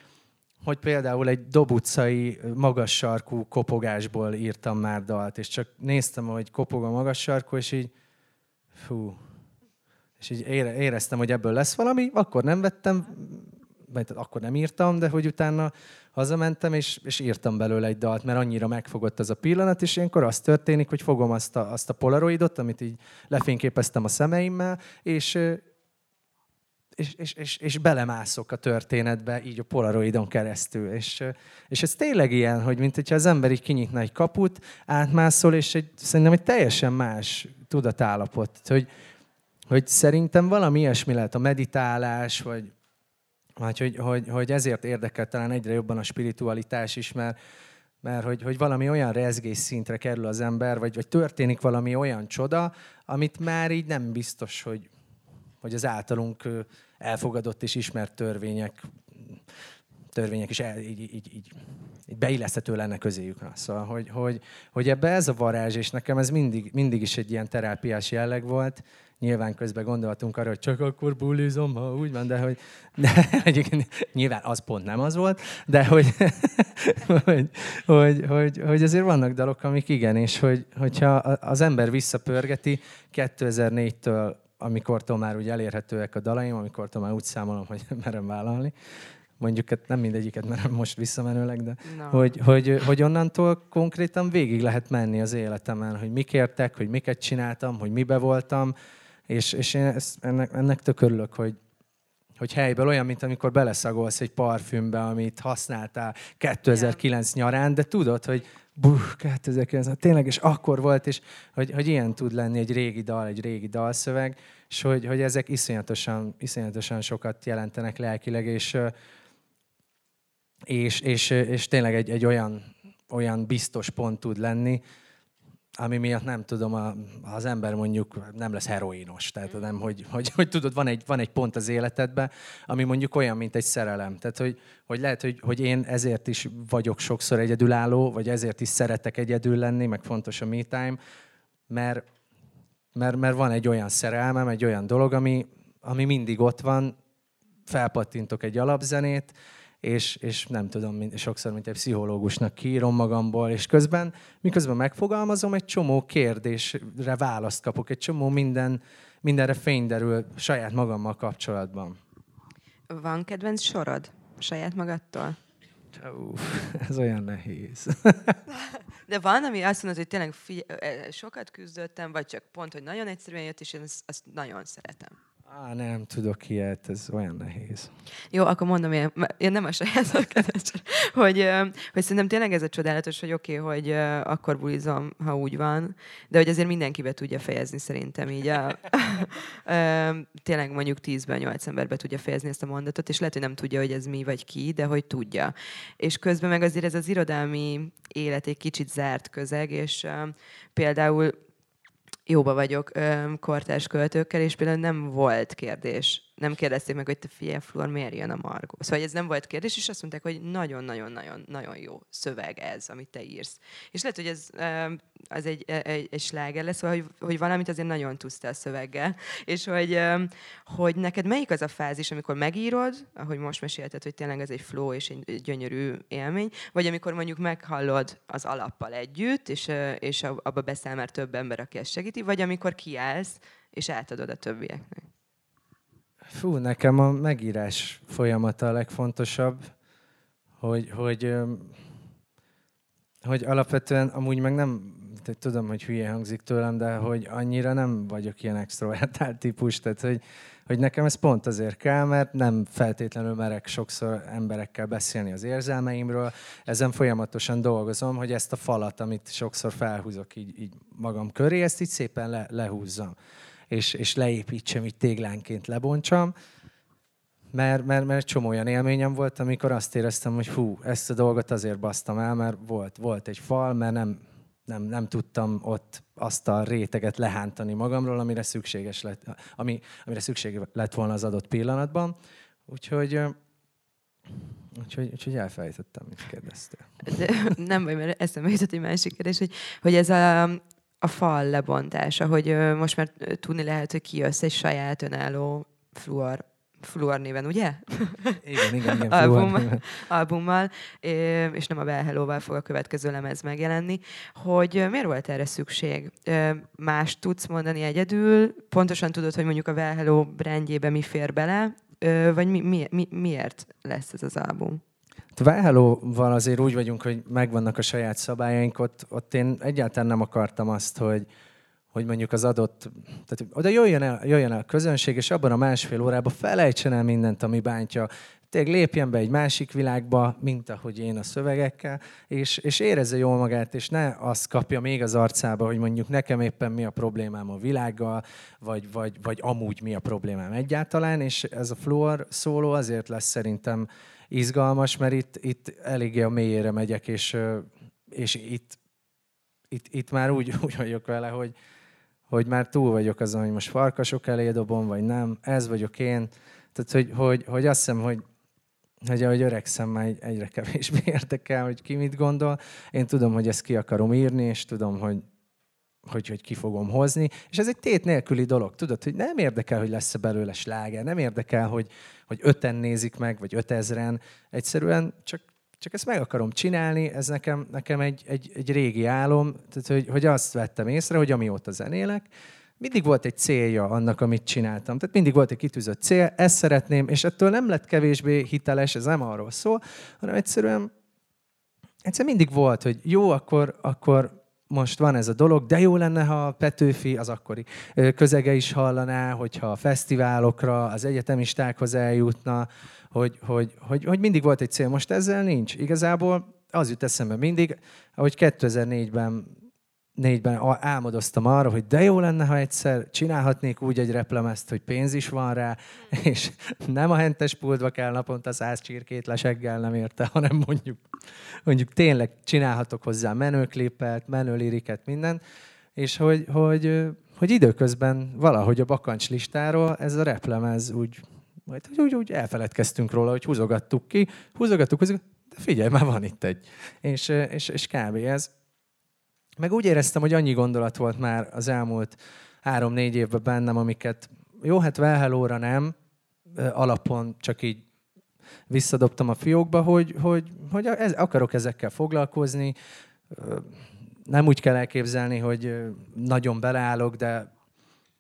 hogy például egy dobutcai magas sarkú kopogásból írtam már dalt, és csak néztem, hogy kopog a magas sarkú, és így fú, és így éreztem, hogy ebből lesz valami, akkor nem vettem, mert akkor nem írtam, de hogy utána hazamentem, és, és írtam belőle egy dalt, mert annyira megfogott az a pillanat, és ilyenkor az történik, hogy fogom azt a, azt a polaroidot, amit így lefényképeztem a szemeimmel, és, és, és, és, és belemászok a történetbe így a polaroidon keresztül. És, és ez tényleg ilyen, hogy mint hogyha az ember így kinyitna egy kaput, átmászol, és egy, szerintem egy teljesen más tudatállapot. Hogy, hogy szerintem valami ilyesmi lehet a meditálás, vagy, vagy hogy, hogy, hogy ezért érdekel talán egyre jobban a spiritualitás is, mert, mert hogy, hogy valami olyan rezgés szintre kerül az ember, vagy, vagy történik valami olyan csoda, amit már így nem biztos, hogy, hogy az általunk elfogadott és ismert törvények törvények is így, így, így, így beilleszthető lenne közéjük. Na. Szóval, hogy, hogy, hogy ebbe ez a varázs, és nekem ez mindig, mindig is egy ilyen terápiás jelleg volt. Nyilván közben gondoltunk arra, hogy csak akkor bulizom, ha úgy van, de hogy de, nyilván az pont nem az volt, de hogy, hogy, hogy, hogy, hogy azért vannak dalok, amik igen, és hogy, hogyha az ember visszapörgeti 2004-től amikor már úgy elérhetőek a dalaim, amikor már úgy számolom, hogy merem vállalni, mondjuk hát nem mindegyiket mert most visszamenőleg, de no. hogy, hogy, hogy onnantól konkrétan végig lehet menni az életemen, hogy mik értek, hogy miket csináltam, hogy mibe voltam, és, és én ezt, ennek, ennek tök örülök, hogy, hogy helyből olyan, mint amikor beleszagolsz egy parfümbe, amit használtál 2009 yeah. nyarán, de tudod, hogy buh, 2009, tényleg, és akkor volt, és hogy, hogy ilyen tud lenni egy régi dal, egy régi dalszöveg, és hogy, hogy ezek iszonyatosan, iszonyatosan sokat jelentenek lelkileg, és, és, és, és tényleg egy, egy olyan, olyan biztos pont tud lenni, ami miatt nem tudom, a, az ember mondjuk nem lesz heroinos. Tehát nem, hogy, hogy, hogy tudod, van egy, van egy pont az életedben, ami mondjuk olyan, mint egy szerelem. Tehát, hogy, hogy lehet, hogy, hogy én ezért is vagyok sokszor egyedülálló, vagy ezért is szeretek egyedül lenni, meg fontos a me time, mert, mert, mert van egy olyan szerelmem, egy olyan dolog, ami, ami mindig ott van, felpattintok egy alapzenét, és, és nem tudom, mint, sokszor, mint egy pszichológusnak kiírom magamból, és közben, miközben megfogalmazom, egy csomó kérdésre választ kapok, egy csomó minden, mindenre fény derül saját magammal kapcsolatban. Van kedvenc sorod saját magadtól? Uf, ez olyan nehéz. De van, ami azt mondod, hogy tényleg figy- sokat küzdöttem, vagy csak pont, hogy nagyon egyszerűen jött, és én ezt, azt nagyon szeretem. Á, nem tudok ilyet, ez olyan nehéz. Jó, akkor mondom én, én nem a saját hogy, hogy szerintem tényleg ez a csodálatos, hogy oké, okay, hogy akkor bulizom, ha úgy van, de hogy azért mindenki be tudja fejezni szerintem így a, tényleg mondjuk tízben nyolc ember be tudja fejezni ezt a mondatot, és lehet, hogy nem tudja, hogy ez mi vagy ki, de hogy tudja. És közben meg azért ez az irodalmi élet egy kicsit zárt közeg, és például jóba vagyok kortárs költőkkel, és például nem volt kérdés nem kérdezték meg, hogy te figyelj, Flor, miért jön a Margó. Szóval ez nem volt kérdés, és azt mondták, hogy nagyon-nagyon-nagyon-nagyon jó szöveg ez, amit te írsz. És lehet, hogy ez az egy, egy, egy sláger lesz, szóval, hogy, hogy valamit azért nagyon tudsz te a szöveggel, és hogy, hogy neked melyik az a fázis, amikor megírod, ahogy most mesélted, hogy tényleg ez egy flow és egy gyönyörű élmény, vagy amikor mondjuk meghallod az alappal együtt, és, és abba beszáll már több ember, aki ezt segíti, vagy amikor kiállsz, és átadod a többieknek. Fú, nekem a megírás folyamata a legfontosabb, hogy, hogy, hogy alapvetően amúgy meg nem, tudom, hogy hülye hangzik tőlem, de hogy annyira nem vagyok ilyen extrovertált típus, tehát hogy, hogy nekem ez pont azért kell, mert nem feltétlenül merek sokszor emberekkel beszélni az érzelmeimről. Ezen folyamatosan dolgozom, hogy ezt a falat, amit sokszor felhúzok így, így magam köré, ezt így szépen le, lehúzzam és, és leépítsem, így téglánként lebontsam, mert, mert, mert csomó olyan élményem volt, amikor azt éreztem, hogy hú, ezt a dolgot azért basztam el, mert volt, volt egy fal, mert nem, nem, nem tudtam ott azt a réteget lehántani magamról, amire szükséges lett, ami, amire szükség lett volna az adott pillanatban. Úgyhogy, úgyhogy, úgyhogy elfelejtettem, mit kérdeztél. De nem baj, mert eszembe jutott egy másik kérdés, hogy, hogy ez a, a fal lebontása, hogy most már tudni lehet, hogy kijössz egy saját önálló fluor Fluor néven, ugye? Igen, igen, igen. Album, albummal, és nem a Well Hello-val fog a következő lemez megjelenni, hogy miért volt erre szükség? Más tudsz mondani egyedül? Pontosan tudod, hogy mondjuk a Well Hello brandjébe mi fér bele? Vagy mi, mi, mi, miért lesz ez az album? Válhálóval azért úgy vagyunk, hogy megvannak a saját szabályaink, ott, ott én egyáltalán nem akartam azt, hogy, hogy mondjuk az adott, tehát oda jöjjön el, jöjjön el a közönség, és abban a másfél órában felejtsen el mindent, ami bántja, tényleg lépjen be egy másik világba, mint ahogy én a szövegekkel, és, és érezze jól magát, és ne azt kapja még az arcába, hogy mondjuk nekem éppen mi a problémám a világgal, vagy, vagy, vagy amúgy mi a problémám egyáltalán, és ez a fluor szóló azért lesz szerintem izgalmas, mert itt, itt eléggé a mélyére megyek, és, és itt, itt, itt már úgy, úgy vagyok vele, hogy, hogy már túl vagyok azon, hogy most farkasok elé dobom, vagy nem, ez vagyok én. Tehát, hogy, hogy, hogy azt hiszem, hogy, hogy ahogy öregszem, már egyre kevésbé érdekel, hogy ki mit gondol. Én tudom, hogy ezt ki akarom írni, és tudom, hogy, hogy, hogy ki fogom hozni. És ez egy tét nélküli dolog. Tudod, hogy nem érdekel, hogy lesz-e belőle sláger, nem érdekel, hogy, hogy öten nézik meg, vagy ötezren. Egyszerűen csak, csak ezt meg akarom csinálni, ez nekem, nekem egy, egy, egy régi álom, tehát hogy, hogy azt vettem észre, hogy amióta zenélek, mindig volt egy célja annak, amit csináltam. Tehát mindig volt egy kitűzött cél, ezt szeretném, és ettől nem lett kevésbé hiteles, ez nem arról szól, hanem egyszerűen, egyszerűen mindig volt, hogy jó, akkor, akkor most van ez a dolog, de jó lenne, ha Petőfi az akkori közege is hallaná, hogyha a fesztiválokra, az egyetemistákhoz eljutna, hogy, hogy, hogy, hogy mindig volt egy cél. Most ezzel nincs. Igazából az jut eszembe mindig, ahogy 2004-ben négyben álmodoztam arra, hogy de jó lenne, ha egyszer csinálhatnék úgy egy replemezt, hogy pénz is van rá, és nem a hentes pultba kell naponta száz csirkét leseggel nem érte, hanem mondjuk, mondjuk tényleg csinálhatok hozzá menőklipet, menőliriket, minden, és hogy, hogy, hogy időközben valahogy a bakancs listáról ez a replemez úgy, majd úgy, úgy elfeledkeztünk róla, hogy húzogattuk ki, húzogattuk, húzogattuk, de figyelj, már van itt egy. És, és, és kb. ez, meg úgy éreztem, hogy annyi gondolat volt már az elmúlt három-négy évben bennem, amiket jó, hát Velhelóra nem, alapon csak így visszadobtam a fiókba, hogy, hogy, hogy ez, akarok ezekkel foglalkozni. Nem úgy kell elképzelni, hogy nagyon beleállok, de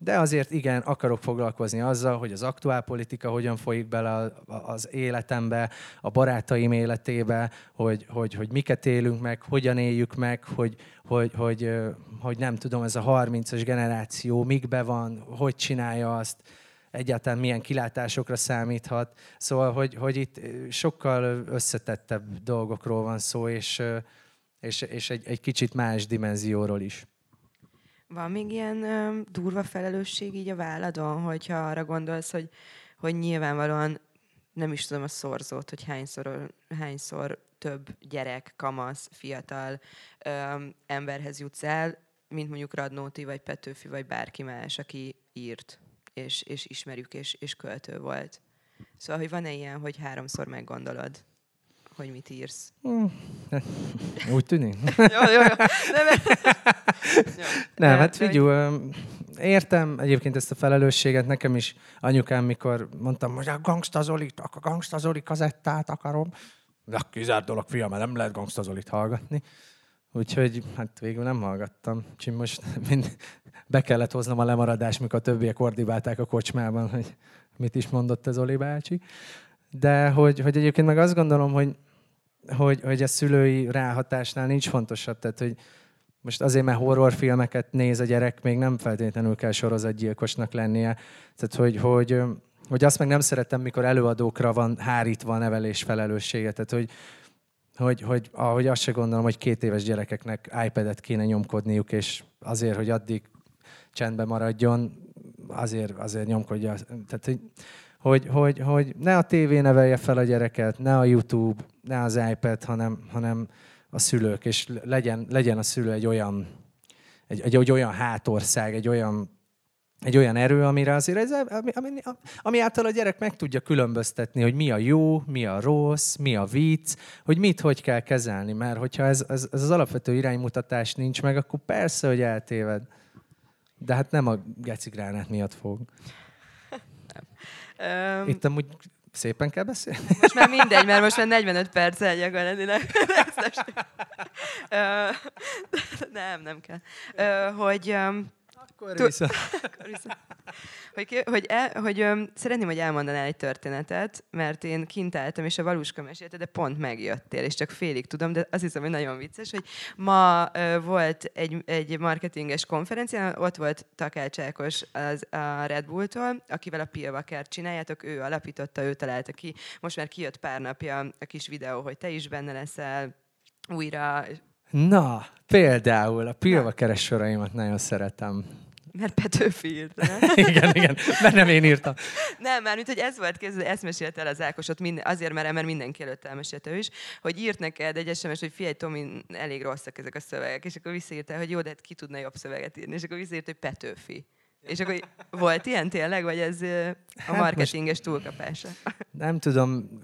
de azért igen, akarok foglalkozni azzal, hogy az aktuál politika hogyan folyik bele az életembe, a barátaim életébe, hogy, hogy, hogy miket élünk meg, hogyan éljük meg, hogy, hogy, hogy, hogy nem tudom, ez a 30-as generáció mikbe van, hogy csinálja azt, egyáltalán milyen kilátásokra számíthat. Szóval, hogy, hogy itt sokkal összetettebb dolgokról van szó, és, és, és egy, egy kicsit más dimenzióról is. Van még ilyen ö, durva felelősség így a válladon, hogyha arra gondolsz, hogy, hogy nyilvánvalóan nem is tudom a szorzót, hogy hányszor, hányszor több gyerek, kamasz, fiatal ö, emberhez jutsz el, mint mondjuk Radnóti, vagy Petőfi, vagy bárki más, aki írt, és, és ismerjük, és, és költő volt. Szóval, hogy van-e ilyen, hogy háromszor meggondolod? Hogy mit írsz. Mm. Úgy tűnik? jó, jó, jó. Nem, jó. Nem, hát figyelj, értem egyébként ezt a felelősséget, nekem is anyukám, mikor mondtam, hogy a Gangsta Zolit, a Gangsta Zoli kazettát akarom, de kizárt dolog, fiam, mert nem lehet Gangsta Zolit hallgatni. Úgyhogy hát végül nem hallgattam. Úgyhogy most mind be kellett hoznom a lemaradást, mikor a többiek ordibálták a kocsmában, hogy mit is mondott ez Oli bácsi. De hogy, hogy egyébként meg azt gondolom, hogy hogy, hogy a szülői ráhatásnál nincs fontosabb. Tehát, hogy most azért, mert horrorfilmeket néz a gyerek, még nem feltétlenül kell sorozatgyilkosnak lennie. Tehát, hogy, hogy, hogy azt meg nem szeretem, mikor előadókra van hárítva a nevelés felelőssége. Tehát, hogy, hogy, hogy ahogy azt se gondolom, hogy két éves gyerekeknek iPad-et kéne nyomkodniuk, és azért, hogy addig csendben maradjon, azért, azért nyomkodja. Tehát, hogy hogy, hogy, hogy ne a tévé nevelje fel a gyereket, ne a YouTube, ne az iPad, hanem, hanem a szülők, és legyen, legyen a szülő egy olyan, egy, egy, egy olyan hátország, egy olyan, egy olyan erő, amire azért ez, ami, ami, ami által a gyerek meg tudja különböztetni, hogy mi a jó, mi a rossz, mi a vicc, hogy mit hogy kell kezelni. Mert hogyha ez, ez, ez az alapvető iránymutatás nincs meg, akkor persze, hogy eltéved. De hát nem a gecigránát miatt fog. Um, Itt amúgy szépen kell beszélni? Most már mindegy, mert most már 45 perc gyakorlatilag. nem, nem kell. hogy akkor vissza. Akkor vissza. hogy, hogy, el, hogy um, szeretném, hogy elmondanál egy történetet, mert én kint álltam, és a Valuska mesélte, de pont megjöttél, és csak félig tudom, de azt hiszem, hogy nagyon vicces, hogy ma uh, volt egy, egy marketinges konferencián, ott volt Takács Ákos az, a Red Bull-tól, akivel a Pilvakert csináljátok, ő alapította, ő találta ki. Most már kijött pár napja a kis videó, hogy te is benne leszel, újra Na, például a pilvakeres soraimat nagyon szeretem Mert Petőfi írta, igen, igen, mert nem én írtam. Nem, már mint hogy ez volt kezdve, ezt mesélte el az Ákosot, minden, azért, mert, mert mindenki előtt elmesélte ő is, hogy írt neked egy SMS, hogy figyelj, Tomi, elég rosszak ezek a szövegek, és akkor visszaírta, hogy jó, de hát ki tudna jobb szöveget írni, és akkor visszaírta, hogy Petőfi. És akkor volt ilyen tényleg, vagy ez a hát marketinges túlkapása? Nem tudom.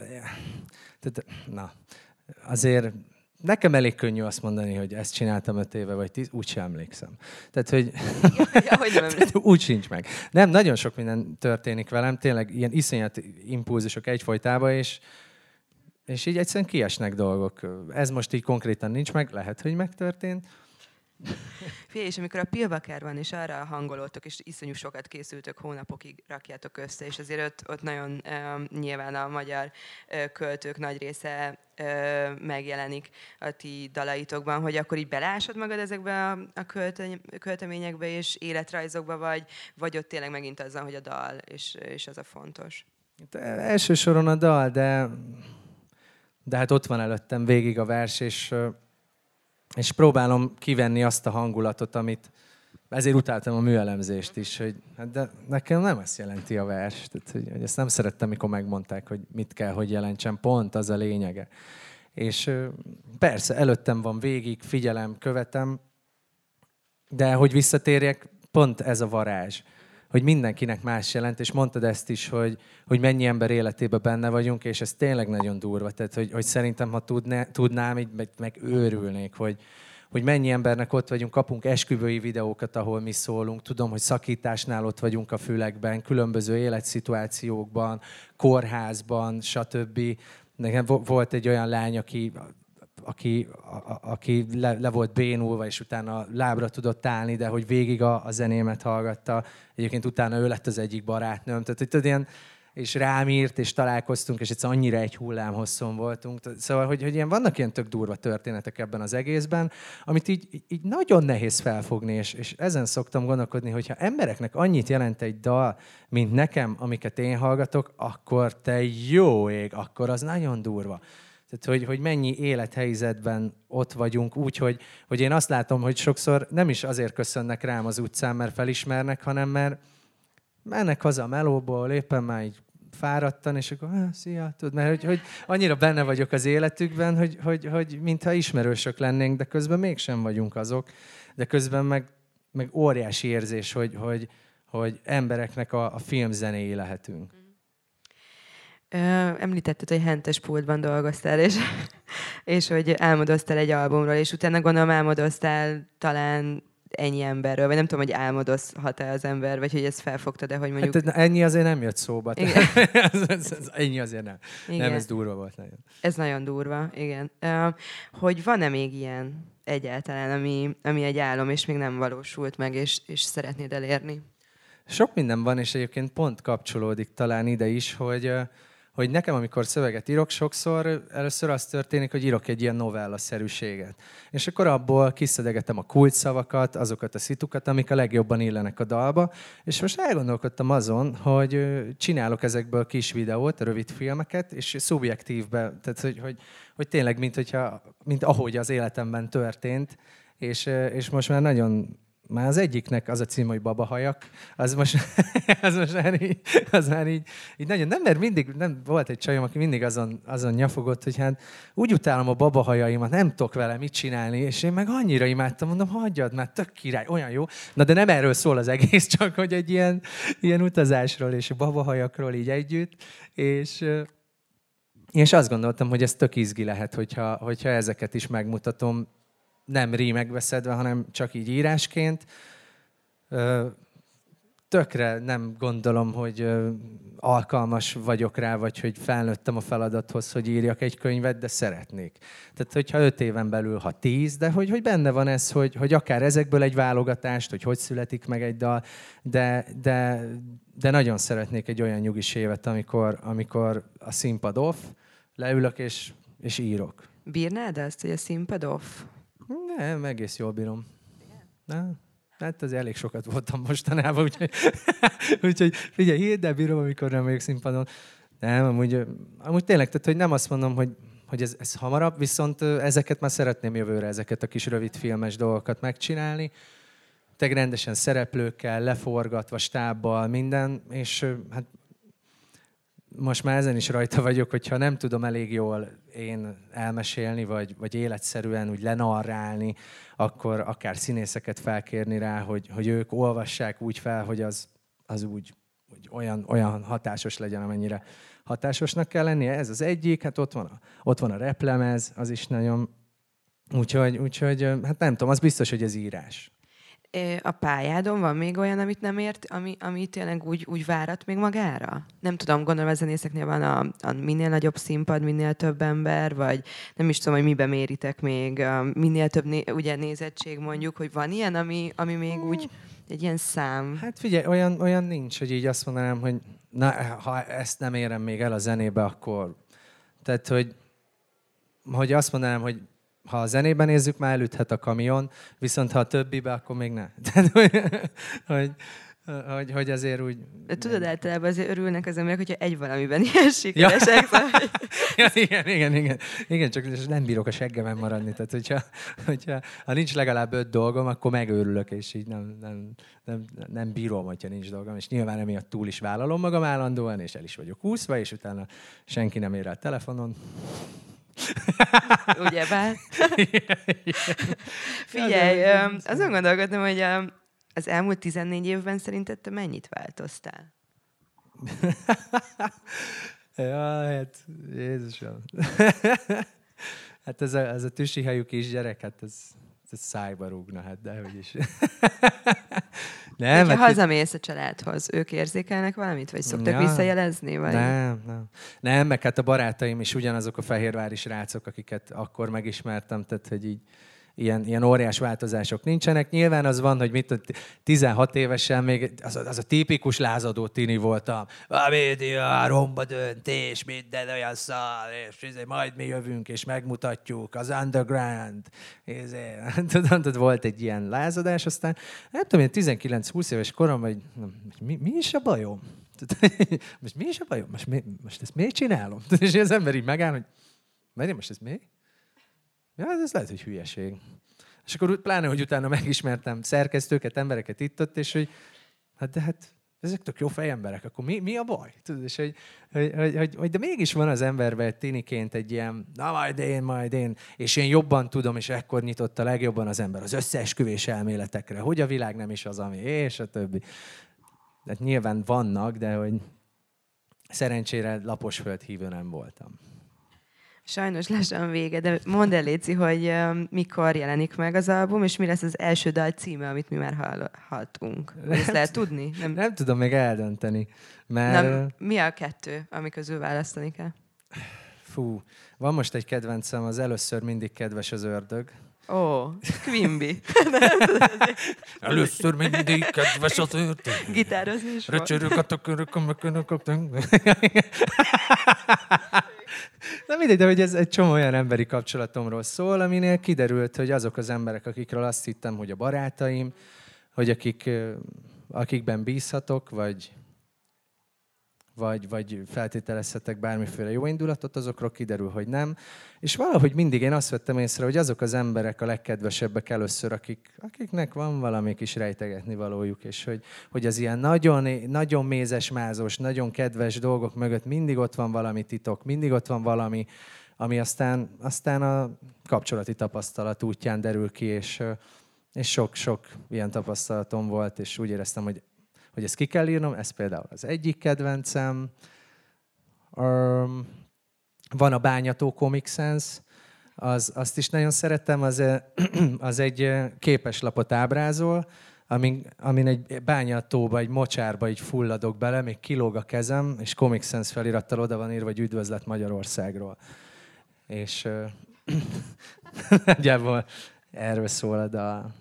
Tehát, na, azért nekem elég könnyű azt mondani, hogy ezt csináltam öt éve, vagy tíz, úgy sem emlékszem. Tehát, hogy, ja, hogy nem úgy sincs meg. Nem, nagyon sok minden történik velem, tényleg ilyen iszonyat impulzusok egyfolytában, és, és így egyszerűen kiesnek dolgok. Ez most így konkrétan nincs meg, lehet, hogy megtörtént, Figyelj, és amikor a Pilvaker van, és arra hangolódtok, és iszonyú sokat készültök, hónapokig rakjátok össze, és azért ott, ott nagyon uh, nyilván a magyar uh, költők nagy része uh, megjelenik a ti dalaitokban, hogy akkor így belásod magad ezekbe a, a költeményekbe és életrajzokba, vagy, vagy ott tényleg megint azzal, hogy a dal, és, és az a fontos? De elsősoron a dal, de, de hát ott van előttem végig a vers, és és próbálom kivenni azt a hangulatot, amit ezért utáltam a műelemzést is, hogy hát de nekem nem ezt jelenti a vers. Tehát, hogy, hogy ezt nem szerettem, mikor megmondták, hogy mit kell, hogy jelentsen. Pont az a lényege. És persze, előttem van végig, figyelem, követem, de hogy visszatérjek, pont ez a varázs hogy mindenkinek más jelent, és mondtad ezt is, hogy, hogy mennyi ember életében benne vagyunk, és ez tényleg nagyon durva. Tehát, hogy, hogy szerintem, ha tudné, tudnám, így meg, meg őrülnék, hogy, hogy mennyi embernek ott vagyunk, kapunk esküvői videókat, ahol mi szólunk. Tudom, hogy szakításnál ott vagyunk a fülekben, különböző életszituációkban, kórházban, stb. Nekem volt egy olyan lány, aki aki, a, aki le, le volt bénulva, és utána lábra tudott állni, de hogy végig a, a zenémet hallgatta. Egyébként utána ő lett az egyik barátnőm. Tehát, tudod, ilyen, és rám írt, és találkoztunk, és egyszer annyira egy hullám hosszon voltunk. Szóval, hogy, hogy ilyen, vannak ilyen tök durva történetek ebben az egészben, amit így, így nagyon nehéz felfogni, és, és ezen szoktam gondolkodni, hogyha embereknek annyit jelent egy dal, mint nekem, amiket én hallgatok, akkor te jó ég, akkor az nagyon durva. Tehát, hogy, hogy mennyi élethelyzetben ott vagyunk, úgy, hogy, hogy én azt látom, hogy sokszor nem is azért köszönnek rám az utcán, mert felismernek, hanem mert mennek haza a melóból, éppen már így fáradtan, és akkor, szia, tud, mert hogy, hogy annyira benne vagyok az életükben, hogy, hogy, hogy mintha ismerősök lennénk, de közben mégsem vagyunk azok, de közben meg, meg óriási érzés, hogy, hogy, hogy embereknek a, a filmzenéi lehetünk. Említetted, hogy hentes pultban dolgoztál, és, és hogy álmodoztál egy albumról, és utána gondolom álmodoztál talán ennyi emberről, vagy nem tudom, hogy álmodozhat-e az ember, vagy hogy ezt felfogtad de hogy mondjuk... Hát ennyi azért nem jött szóba. Ez, ez, ez, ennyi azért nem. Igen. Nem, ez durva volt nagyon. Ez nagyon durva, igen. Hogy van-e még ilyen egyáltalán, ami, ami egy álom, és még nem valósult meg, és, és szeretnéd elérni? Sok minden van, és egyébként pont kapcsolódik talán ide is, hogy uh, hogy nekem, amikor szöveget írok, sokszor először az történik, hogy írok egy ilyen novella-szerűséget. És akkor abból kiszedegetem a kulcsszavakat, azokat a szitukat, amik a legjobban illenek a dalba. És most elgondolkodtam azon, hogy csinálok ezekből kis videót, rövid filmeket, és szubjektívbe, tehát hogy, hogy, hogy tényleg, mint, hogyha, mint ahogy az életemben történt, és, és most már nagyon már az egyiknek az a cím, hogy babahajak, az most, az most már így, az már így, így nagyon, nem, mert mindig, nem, volt egy csajom, aki mindig azon, azon nyafogott, hogy hát úgy utálom a babahajaimat, nem tudok vele mit csinálni, és én meg annyira imádtam, mondom, hagyjad már, tök király, olyan jó. Na de nem erről szól az egész, csak hogy egy ilyen, ilyen utazásról és babahajakról így együtt, és és azt gondoltam, hogy ez tök izgi lehet, hogyha, hogyha ezeket is megmutatom, nem rímekbe szedve, hanem csak így írásként. Tökre nem gondolom, hogy alkalmas vagyok rá, vagy hogy felnőttem a feladathoz, hogy írjak egy könyvet, de szeretnék. Tehát, hogyha öt éven belül, ha tíz, de hogy, hogy benne van ez, hogy, hogy akár ezekből egy válogatást, hogy hogy születik meg egy dal, de, de, de nagyon szeretnék egy olyan nyugis évet, amikor, amikor a színpad off, leülök és, és írok. Bírnád ezt, hogy a színpad off? Nem, egész jól bírom. Nem? Hát az elég sokat voltam mostanában, úgyhogy, úgyhogy figyelj, hidd el, bírom, amikor nem vagyok színpadon. Nem, amúgy, amúgy tényleg, tehát hogy nem azt mondom, hogy, hogy ez, ez hamarabb, viszont ezeket már szeretném jövőre, ezeket a kis rövid filmes dolgokat megcsinálni. teg rendesen szereplőkkel, leforgatva, stábbal, minden, és hát most már ezen is rajta vagyok, hogyha nem tudom elég jól én elmesélni, vagy, vagy életszerűen úgy lenarrálni, akkor akár színészeket felkérni rá, hogy, hogy ők olvassák úgy fel, hogy az, az úgy, úgy olyan, olyan hatásos legyen, amennyire hatásosnak kell lennie. Ez az egyik, hát ott van a, ott van a replemez, az is nagyon... Úgyhogy, úgyhogy, hát nem tudom, az biztos, hogy ez írás a pályádon van még olyan, amit nem ért, ami, ami tényleg úgy, úgy várat még magára? Nem tudom, gondolom a zenészeknél van a, a minél nagyobb színpad, minél több ember, vagy nem is tudom, hogy miben méritek még, a minél több né, ugye nézettség mondjuk, hogy van ilyen, ami, ami még úgy egy ilyen szám? Hát figyelj, olyan, olyan nincs, hogy így azt mondanám, hogy na, ha ezt nem érem még el a zenébe, akkor... Tehát, hogy, hogy azt mondanám, hogy ha a zenében nézzük, már elüthet a kamion, viszont ha a többibe, akkor még ne. Tehát, hogy, hogy, hogy, azért úgy... De tudod, általában azért örülnek az emberek, hogyha egy valamiben ilyen sikeresek. Ja. Szóval, ja, igen, igen, igen. Igen, csak nem bírok a seggemen maradni. Tehát, hogyha, hogyha ha nincs legalább öt dolgom, akkor megőrülök, és így nem, nem, nem, nem bírom, hogyha nincs dolgom. És nyilván emiatt túl is vállalom magam állandóan, és el is vagyok úszva, és utána senki nem ér a telefonon. Ugyebár. Figyelj, azon gondolkodtam, hogy az elmúlt 14 évben szerinted te mennyit változtál? ja, hát Jézusom. hát ez a, ez a tüsihajú kisgyerek, hát ez, ez szájba rúgna, hát dehogy is. Nem, ha hazamész a családhoz, ők érzékelnek valamit? Vagy szoktak ja. visszajelezni? Vagy? Nem, nem. Nem, meg hát a barátaim is ugyanazok a fehérvári srácok, akiket akkor megismertem, tehát hogy így ilyen, ilyen óriás változások nincsenek. Nyilván az van, hogy mit 16 évesen még az, az a tipikus lázadó tini voltam. A média, romba döntés, minden olyan szar, és izé, majd mi jövünk, és megmutatjuk, az underground. Izé, tudom, volt egy ilyen lázadás, aztán nem tudom, én 19-20 éves korom, hogy mi, mi is a bajom? most mi is a bajom? Most, mi, most ezt miért csinálom? És az ember így megáll, hogy most ez mi? Ja, ez lehet, hogy hülyeség. És akkor pláne, hogy utána megismertem szerkesztőket, embereket itt-ott, és hogy hát de hát ezek tök jó fejemberek, akkor mi, mi a baj? Tudod, és hogy, hogy, hogy, hogy, de mégis van az emberben tiniként egy ilyen, na majd én, majd én, és én jobban tudom, és ekkor nyitott a legjobban az ember az összeesküvés elméletekre, hogy a világ nem is az, ami, és a többi. De hát nyilván vannak, de hogy szerencsére laposföld hívő nem voltam. Sajnos lassan vége, de mondd el, Léci, hogy uh, mikor jelenik meg az album, és mi lesz az első dal címe, amit mi már hallhatunk. Ezt lehet tudni? Nem, nem tudom még eldönteni. Mert... Nem, mi a kettő, ami közül választani kell? Fú, van most egy kedvencem, az először mindig kedves az ördög. Ó, oh, Quimby. Először mindig kedves az ördög. Gitározni is Recsörök a tökörök, a Na mindegy, de hogy ez egy csomó olyan emberi kapcsolatomról szól, aminél kiderült, hogy azok az emberek, akikről azt hittem, hogy a barátaim, hogy akik, akikben bízhatok, vagy, vagy, vagy feltételezhetek bármiféle jó indulatot, azokról kiderül, hogy nem. És valahogy mindig én azt vettem észre, hogy azok az emberek a legkedvesebbek először, akik, akiknek van valami kis rejtegetni valójuk, és hogy, hogy az ilyen nagyon, nagyon mézes, mázos, nagyon kedves dolgok mögött mindig ott van valami titok, mindig ott van valami, ami aztán, aztán a kapcsolati tapasztalat útján derül ki, és, és sok-sok ilyen tapasztalatom volt, és úgy éreztem, hogy hogy ezt ki kell írnom, ez például az egyik kedvencem. Um, van a Bányató Comic Sense, az, azt is nagyon szeretem, az, az egy képeslapot ábrázol, amin, amin egy bányatóba, egy mocsárba így fulladok bele, még kilóg a kezem, és Comic Sense felirattal oda van írva, hogy üdvözlet Magyarországról. És nagyjából erről szól a dal.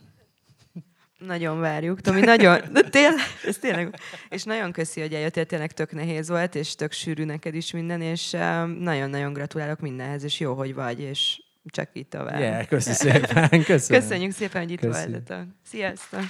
Nagyon várjuk, Tomi, nagyon, de tényleg, ez tényleg, és nagyon köszi, hogy eljöttél, tényleg tök nehéz volt, és tök sűrű neked is minden, és nagyon-nagyon gratulálok mindenhez, és jó, hogy vagy, és csak így tovább. Yeah, köszi szépen, köszönöm. Köszönjük szépen, hogy itt voltatok. Sziasztok!